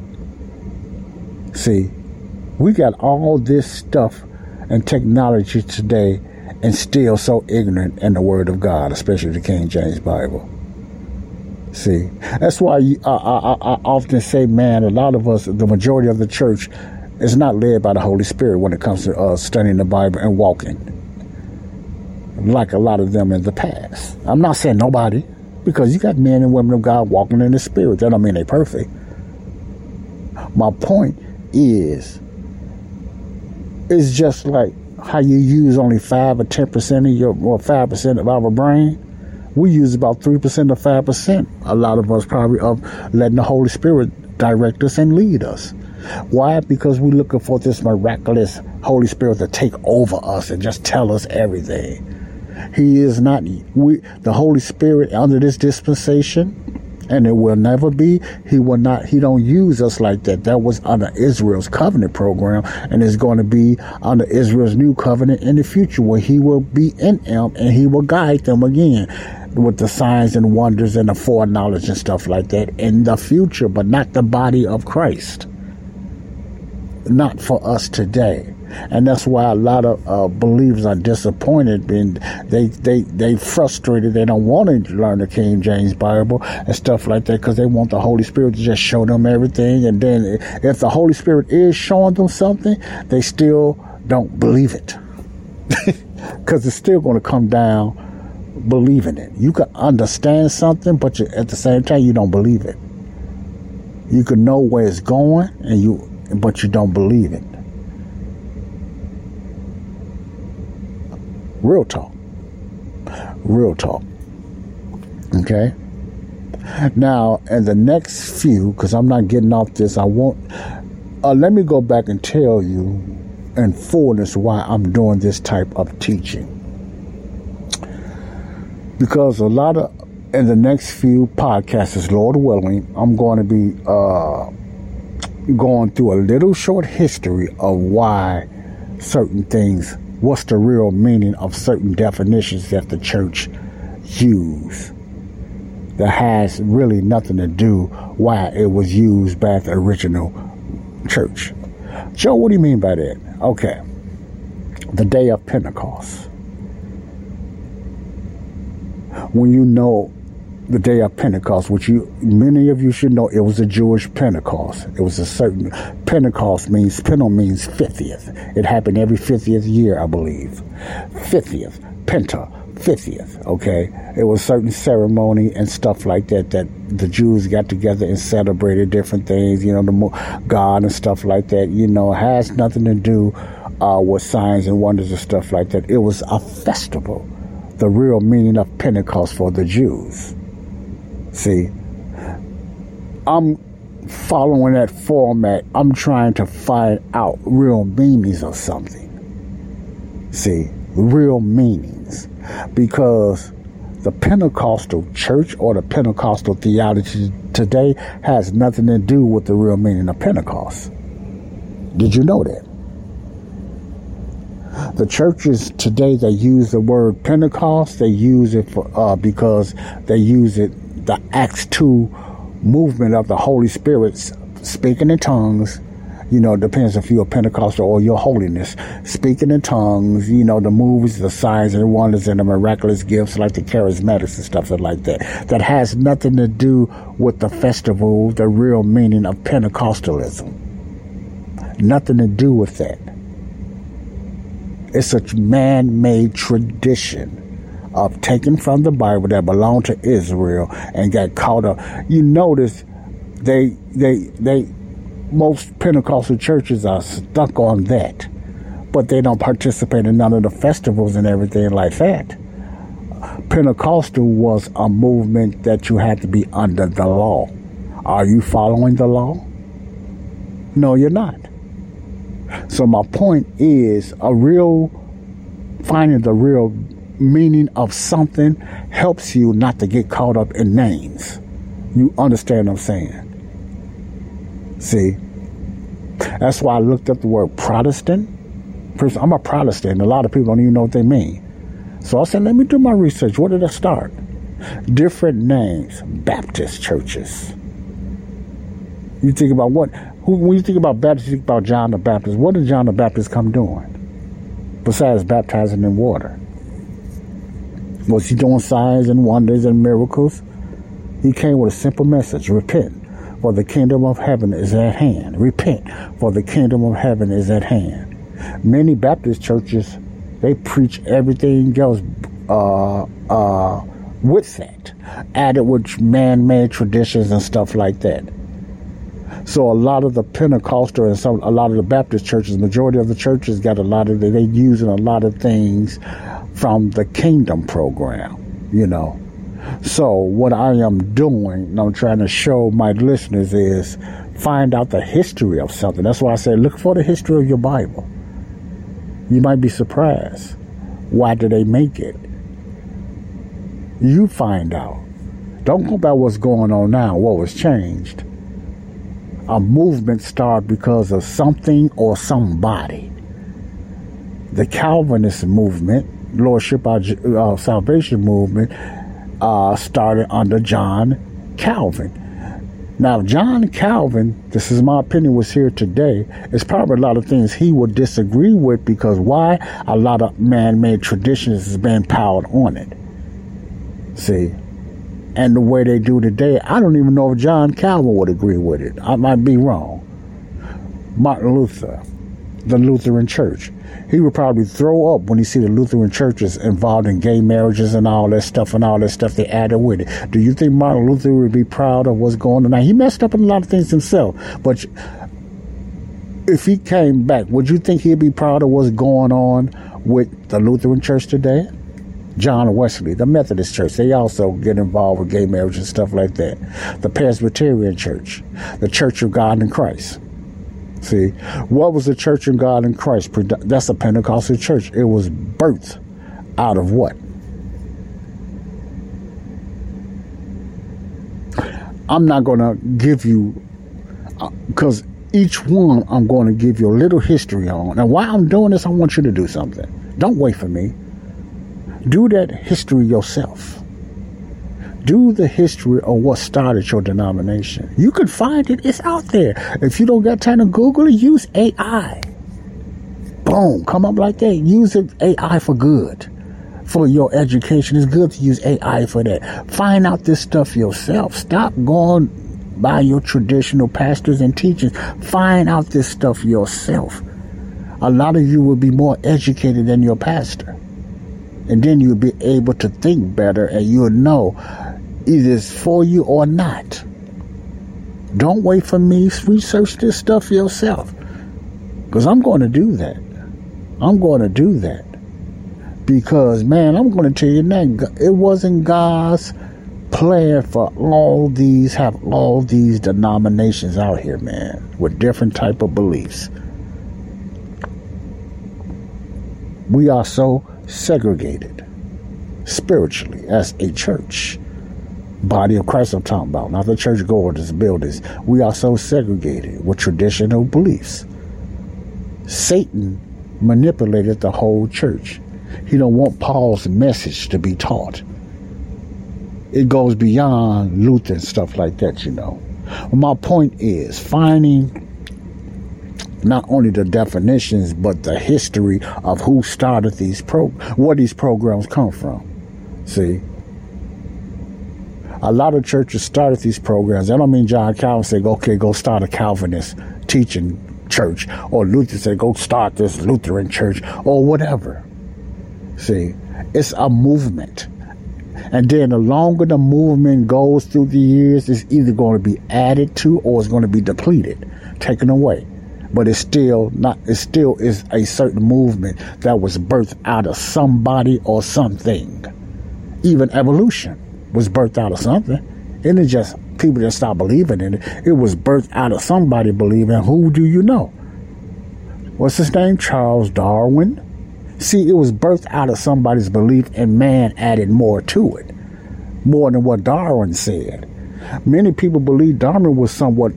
[SPEAKER 4] See, we got all this stuff and technology today and still so ignorant in the Word of God, especially the King James Bible. See, that's why you, I, I, I often say, man, a lot of us, the majority of the church, is not led by the Holy Spirit when it comes to uh, studying the Bible and walking, like a lot of them in the past. I'm not saying nobody, because you got men and women of God walking in the Spirit. That don't mean they're perfect. My point is, it's just like how you use only five or ten percent of your or five percent of our brain. We use about three percent or five percent. A lot of us probably of letting the Holy Spirit direct us and lead us. Why? Because we're looking for this miraculous Holy Spirit to take over us and just tell us everything. He is not we the Holy Spirit under this dispensation and it will never be. He will not. He don't use us like that. That was under Israel's covenant program, and it's going to be under Israel's new covenant in the future, where He will be in them and He will guide them again with the signs and wonders and the foreknowledge and stuff like that in the future, but not the body of Christ. Not for us today. And that's why a lot of uh, believers are disappointed and they they they frustrated. They don't want to learn the king james bible and stuff like that because they want the holy spirit to just show them everything. And then if the holy spirit is showing them something they still don't believe it. Because it's still going to come down believing it. You can understand something but you, at the same time you don't believe it. You can know where it's going and you but you don't believe it Real talk. Real talk. Okay? Now, in the next few, because I'm not getting off this, I won't. Uh, let me go back and tell you in fullness why I'm doing this type of teaching. Because a lot of, in the next few podcasts, Lord willing, I'm going to be uh, going through a little short history of why certain things what's the real meaning of certain definitions that the church use that has really nothing to do why it was used by the original church. Joe, what do you mean by that? Okay. The day of Pentecost. When you know the day of Pentecost, which you many of you should know, it was a Jewish Pentecost. It was a certain Pentecost means Pentel means fiftieth. It happened every fiftieth year, I believe. Fiftieth Penta, fiftieth. Okay, it was certain ceremony and stuff like that that the Jews got together and celebrated different things. You know, the God and stuff like that. You know, has nothing to do uh, with signs and wonders and stuff like that. It was a festival. The real meaning of Pentecost for the Jews. See, I'm following that format. I'm trying to find out real meanings of something. See, real meanings. Because the Pentecostal church or the Pentecostal theology today has nothing to do with the real meaning of Pentecost. Did you know that? The churches today they use the word Pentecost. They use it for uh, because they use it the Acts 2 movement of the Holy Spirit speaking in tongues. You know, depends if you're Pentecostal or your holiness. Speaking in tongues, you know, the moves, the signs and the wonders and the miraculous gifts like the charismatics and stuff like that. That has nothing to do with the festival, the real meaning of Pentecostalism. Nothing to do with that. It's a man made tradition of taken from the Bible that belonged to Israel and got caught up. You notice they they they most Pentecostal churches are stuck on that, but they don't participate in none of the festivals and everything like that. Pentecostal was a movement that you had to be under the law. Are you following the law? No, you're not. So my point is a real finding the real meaning of something helps you not to get caught up in names. You understand what I'm saying? See? That's why I looked up the word Protestant. First, I'm a Protestant. And a lot of people don't even know what they mean. So I said, let me do my research. Where did I start? Different names. Baptist churches. You think about what? Who, when you think about Baptist, you think about John the Baptist. What did John the Baptist come doing? Besides baptizing in water. Was he doing signs and wonders and miracles? He came with a simple message repent, for the kingdom of heaven is at hand. Repent, for the kingdom of heaven is at hand. Many Baptist churches, they preach everything else uh, uh, with that, added with man made traditions and stuff like that. So a lot of the Pentecostal and some a lot of the Baptist churches, majority of the churches got a lot of they using a lot of things from the kingdom program, you know. So what I am doing, and I'm trying to show my listeners is find out the history of something. That's why I say look for the history of your Bible. You might be surprised. Why did they make it? You find out. Don't go by what's going on now, what was changed. A movement started because of something or somebody. The Calvinist movement Lordship our uh, Salvation movement uh, started under John Calvin. Now, John Calvin, this is my opinion, was here today. It's probably a lot of things he would disagree with because why? A lot of man made traditions has been piled on it. See? And the way they do today, I don't even know if John Calvin would agree with it. I might be wrong. Martin Luther, the Lutheran Church. He would probably throw up when he see the Lutheran churches involved in gay marriages and all that stuff and all that stuff they added with it. Do you think Martin Luther would be proud of what's going on? Now he messed up in a lot of things himself, but if he came back, would you think he'd be proud of what's going on with the Lutheran Church today? John Wesley, the Methodist Church, they also get involved with gay marriage and stuff like that. The Presbyterian Church, the Church of God in Christ. See, what was the Church of God in Christ? That's a Pentecostal church. It was birthed out of what? I'm not going to give you, because uh, each one I'm going to give you a little history on. And while I'm doing this, I want you to do something. Don't wait for me. Do that history yourself. Do the history of what started your denomination. You can find it, it's out there. If you don't got time to Google it, use AI. Boom, come up like that. Use AI for good. For your education. It's good to use AI for that. Find out this stuff yourself. Stop going by your traditional pastors and teachers. Find out this stuff yourself. A lot of you will be more educated than your pastor. And then you'll be able to think better and you'll know either it's for you or not. Don't wait for me. Research this stuff yourself. Because I'm going to do that. I'm going to do that. Because, man, I'm going to tell you now, it wasn't God's plan for all these, have all these denominations out here, man, with different type of beliefs. We are so segregated spiritually as a church body of Christ I'm talking about, not the church goers, buildings. We are so segregated with traditional beliefs. Satan manipulated the whole church. He don't want Paul's message to be taught. It goes beyond Luther and stuff like that, you know. My point is finding not only the definitions but the history of who started these pro where these programs come from. See, a lot of churches started these programs. I don't mean John Calvin said, okay, go start a Calvinist teaching church, or Luther said, go start this Lutheran church, or whatever. See, it's a movement. And then the longer the movement goes through the years, it's either going to be added to or it's going to be depleted, taken away. But it's still not, it still is a certain movement that was birthed out of somebody or something. Even evolution was birthed out of something. It didn't just people that stopped believing in it. It was birthed out of somebody believing. Who do you know? What's his name? Charles Darwin. See, it was birthed out of somebody's belief, and man added more to it, more than what Darwin said. Many people believe Darwin was somewhat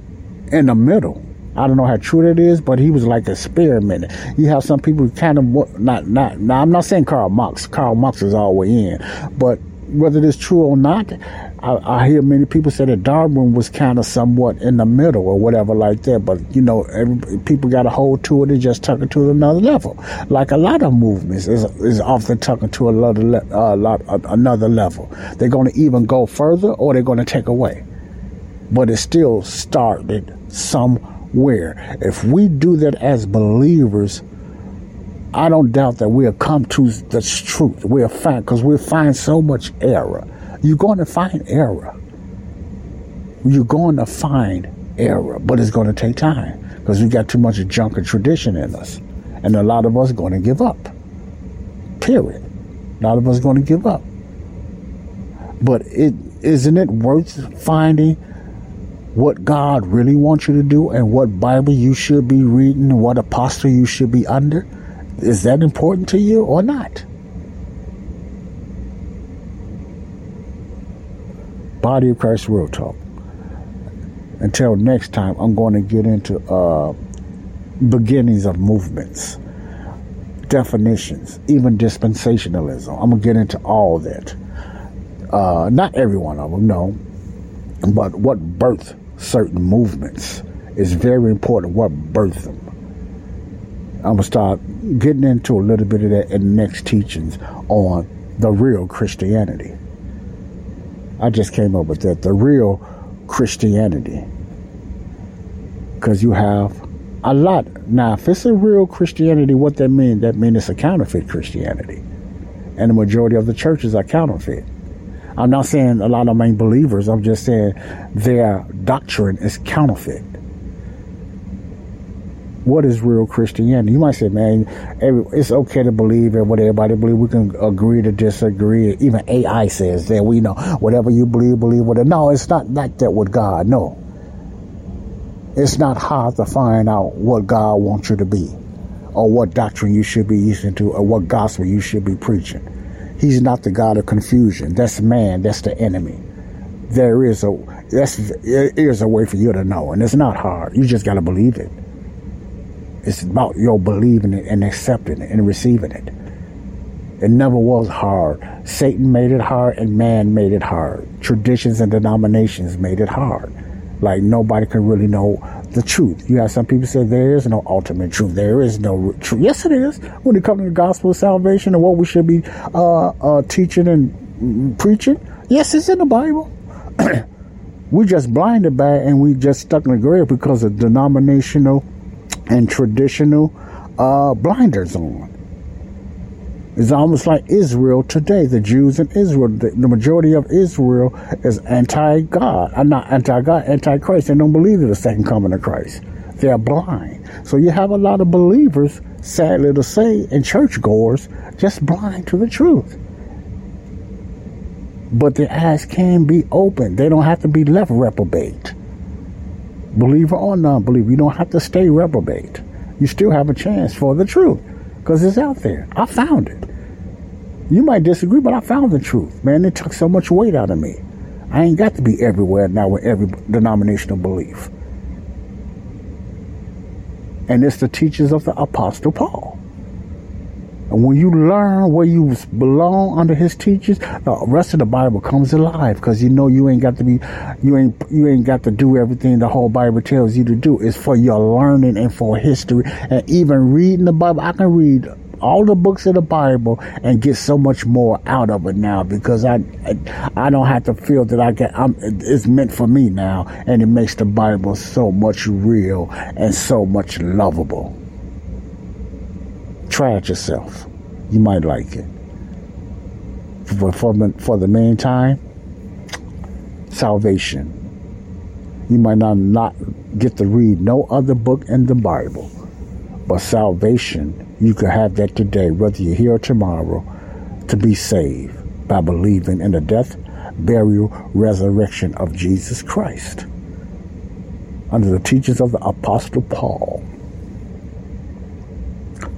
[SPEAKER 4] in the middle. I don't know how true that is, but he was like experimenting. You have some people kind of not not. Now I'm not saying Karl Marx. Karl Marx is all the way in, but whether it's true or not, I, I, hear many people say that Darwin was kind of somewhat in the middle or whatever like that. But you know, people got a hold to it and just took it to another level. Like a lot of movements is, is often taken to another uh, lot, uh, another level. They're going to even go further or they're going to take away. But it still started somewhere. If we do that as believers I don't doubt that we'll come to the truth. We'll find, because we'll find so much error. You're going to find error. You're going to find error, but it's going to take time because we got too much junk and tradition in us. And a lot of us are going to give up. Period. A lot of us are going to give up. But it isn't it worth finding what God really wants you to do and what Bible you should be reading what apostle you should be under? Is that important to you or not? Body of Christ Real Talk. Until next time, I'm going to get into uh, beginnings of movements, definitions, even dispensationalism. I'm going to get into all that. Uh, not every one of them, no. But what birth certain movements. is very important what birthed them. I'm gonna start getting into a little bit of that in the next teachings on the real Christianity. I just came up with that. The real Christianity. Because you have a lot. Now, if it's a real Christianity, what that means? That means it's a counterfeit Christianity. And the majority of the churches are counterfeit. I'm not saying a lot of them ain't believers. I'm just saying their doctrine is counterfeit. What is real Christianity? You might say, man, it's okay to believe in what everybody believes. We can agree to disagree. Even AI says that we know whatever you believe, believe what it. No, it's not like that with God. No. It's not hard to find out what God wants you to be or what doctrine you should be using to or what gospel you should be preaching. He's not the God of confusion. That's man. That's the enemy. There is a that's there is a way for you to know, and it's not hard. You just got to believe it. It's about your believing it and accepting it and receiving it. It never was hard. Satan made it hard, and man made it hard. Traditions and denominations made it hard. Like nobody can really know the truth. You have some people say there is no ultimate truth. There is no truth. Yes, it is. When it comes to the gospel of salvation and what we should be uh, uh, teaching and preaching, yes, it's in the Bible. we just blinded by it and we just stuck in the grave because of denominational and traditional uh, blinders on. It's almost like Israel today. The Jews in Israel, the, the majority of Israel is anti-God. I'm uh, not anti-God, anti-Christ. They don't believe in the second coming of Christ. They're blind. So you have a lot of believers, sadly to say, and churchgoers, just blind to the truth. But their eyes can be opened, They don't have to be left reprobate. Believer or non-believer, you don't have to stay reprobate. You still have a chance for the truth because it's out there. I found it. You might disagree, but I found the truth. Man, it took so much weight out of me. I ain't got to be everywhere now with every denominational belief. And it's the teachings of the Apostle Paul. And when you learn where you belong under his teachings, the rest of the Bible comes alive because you know you ain't got to be, you ain't, you ain't got to do everything the whole Bible tells you to do. It's for your learning and for history. And even reading the Bible, I can read all the books of the Bible and get so much more out of it now because I, I, I don't have to feel that I get, I'm, it's meant for me now. And it makes the Bible so much real and so much lovable. Try it yourself. You might like it. For, for, for the meantime, salvation. You might not, not get to read no other book in the Bible, but salvation, you can have that today, whether you're here or tomorrow, to be saved by believing in the death, burial, resurrection of Jesus Christ. Under the teachings of the Apostle Paul.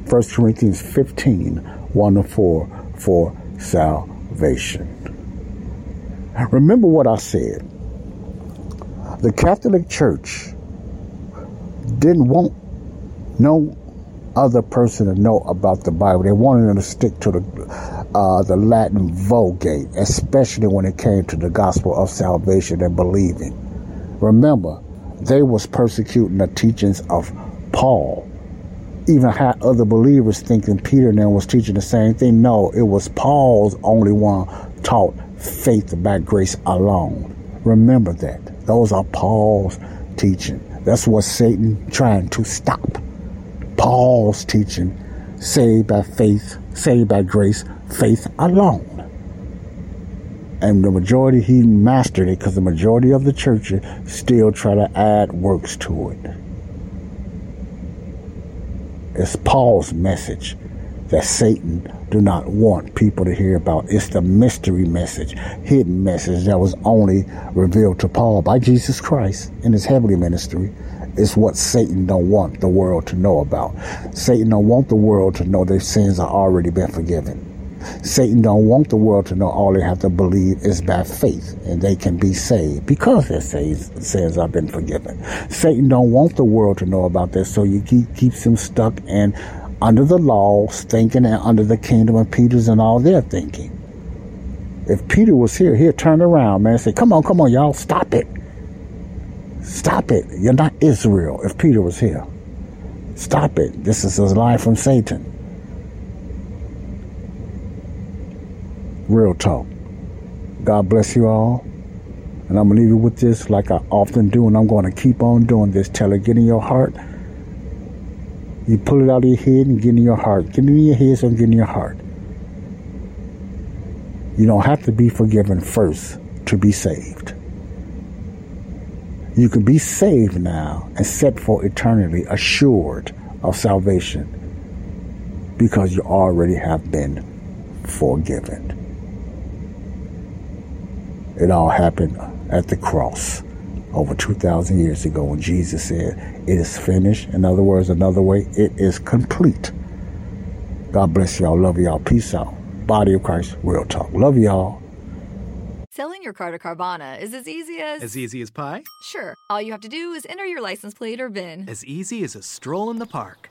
[SPEAKER 4] 1 Corinthians 15, 1 to 4 for salvation. Remember what I said. The Catholic Church didn't want no other person to know about the Bible. They wanted them to stick to the uh, the Latin Vulgate, especially when it came to the gospel of salvation and believing. Remember, they was persecuting the teachings of Paul even had other believers thinking Peter them was teaching the same thing. No, it was Paul's only one taught faith by grace alone. Remember that. Those are Paul's teaching. That's what Satan trying to stop. Paul's teaching, saved by faith, saved by grace, faith alone. And the majority, he mastered it because the majority of the churches still try to add works to it. It's Paul's message that Satan do not want people to hear about. It's the mystery message, hidden message that was only revealed to Paul by Jesus Christ in his heavenly ministry. It's what Satan don't want the world to know about. Satan don't want the world to know their sins are already been forgiven. Satan don't want the world to know all they have to believe is by faith and they can be saved because their sins have been forgiven. Satan don't want the world to know about this, so keep keeps them stuck and under the laws, thinking and under the kingdom of Peter's and all their thinking. If Peter was here, he'd turn around, man, and say, Come on, come on, y'all, stop it. Stop it. You're not Israel if Peter was here. Stop it. This is a lie from Satan. Real talk. God bless you all. And I'm going to leave you with this like I often do, and I'm going to keep on doing this Tell it get in your heart. You pull it out of your head and get in your heart. Get in your head so get in your heart. You don't have to be forgiven first to be saved. You can be saved now and set for eternity, assured of salvation, because you already have been forgiven. It all happened at the cross over 2,000 years ago when Jesus said, It is finished. In other words, another way, it is complete. God bless y'all. Love y'all. Peace out. Body of Christ, real talk. Love y'all.
[SPEAKER 1] Selling your car to Carvana is as easy as.
[SPEAKER 2] As easy as pie?
[SPEAKER 1] Sure. All you have to do is enter your license plate or VIN.
[SPEAKER 2] As easy as a stroll in the park.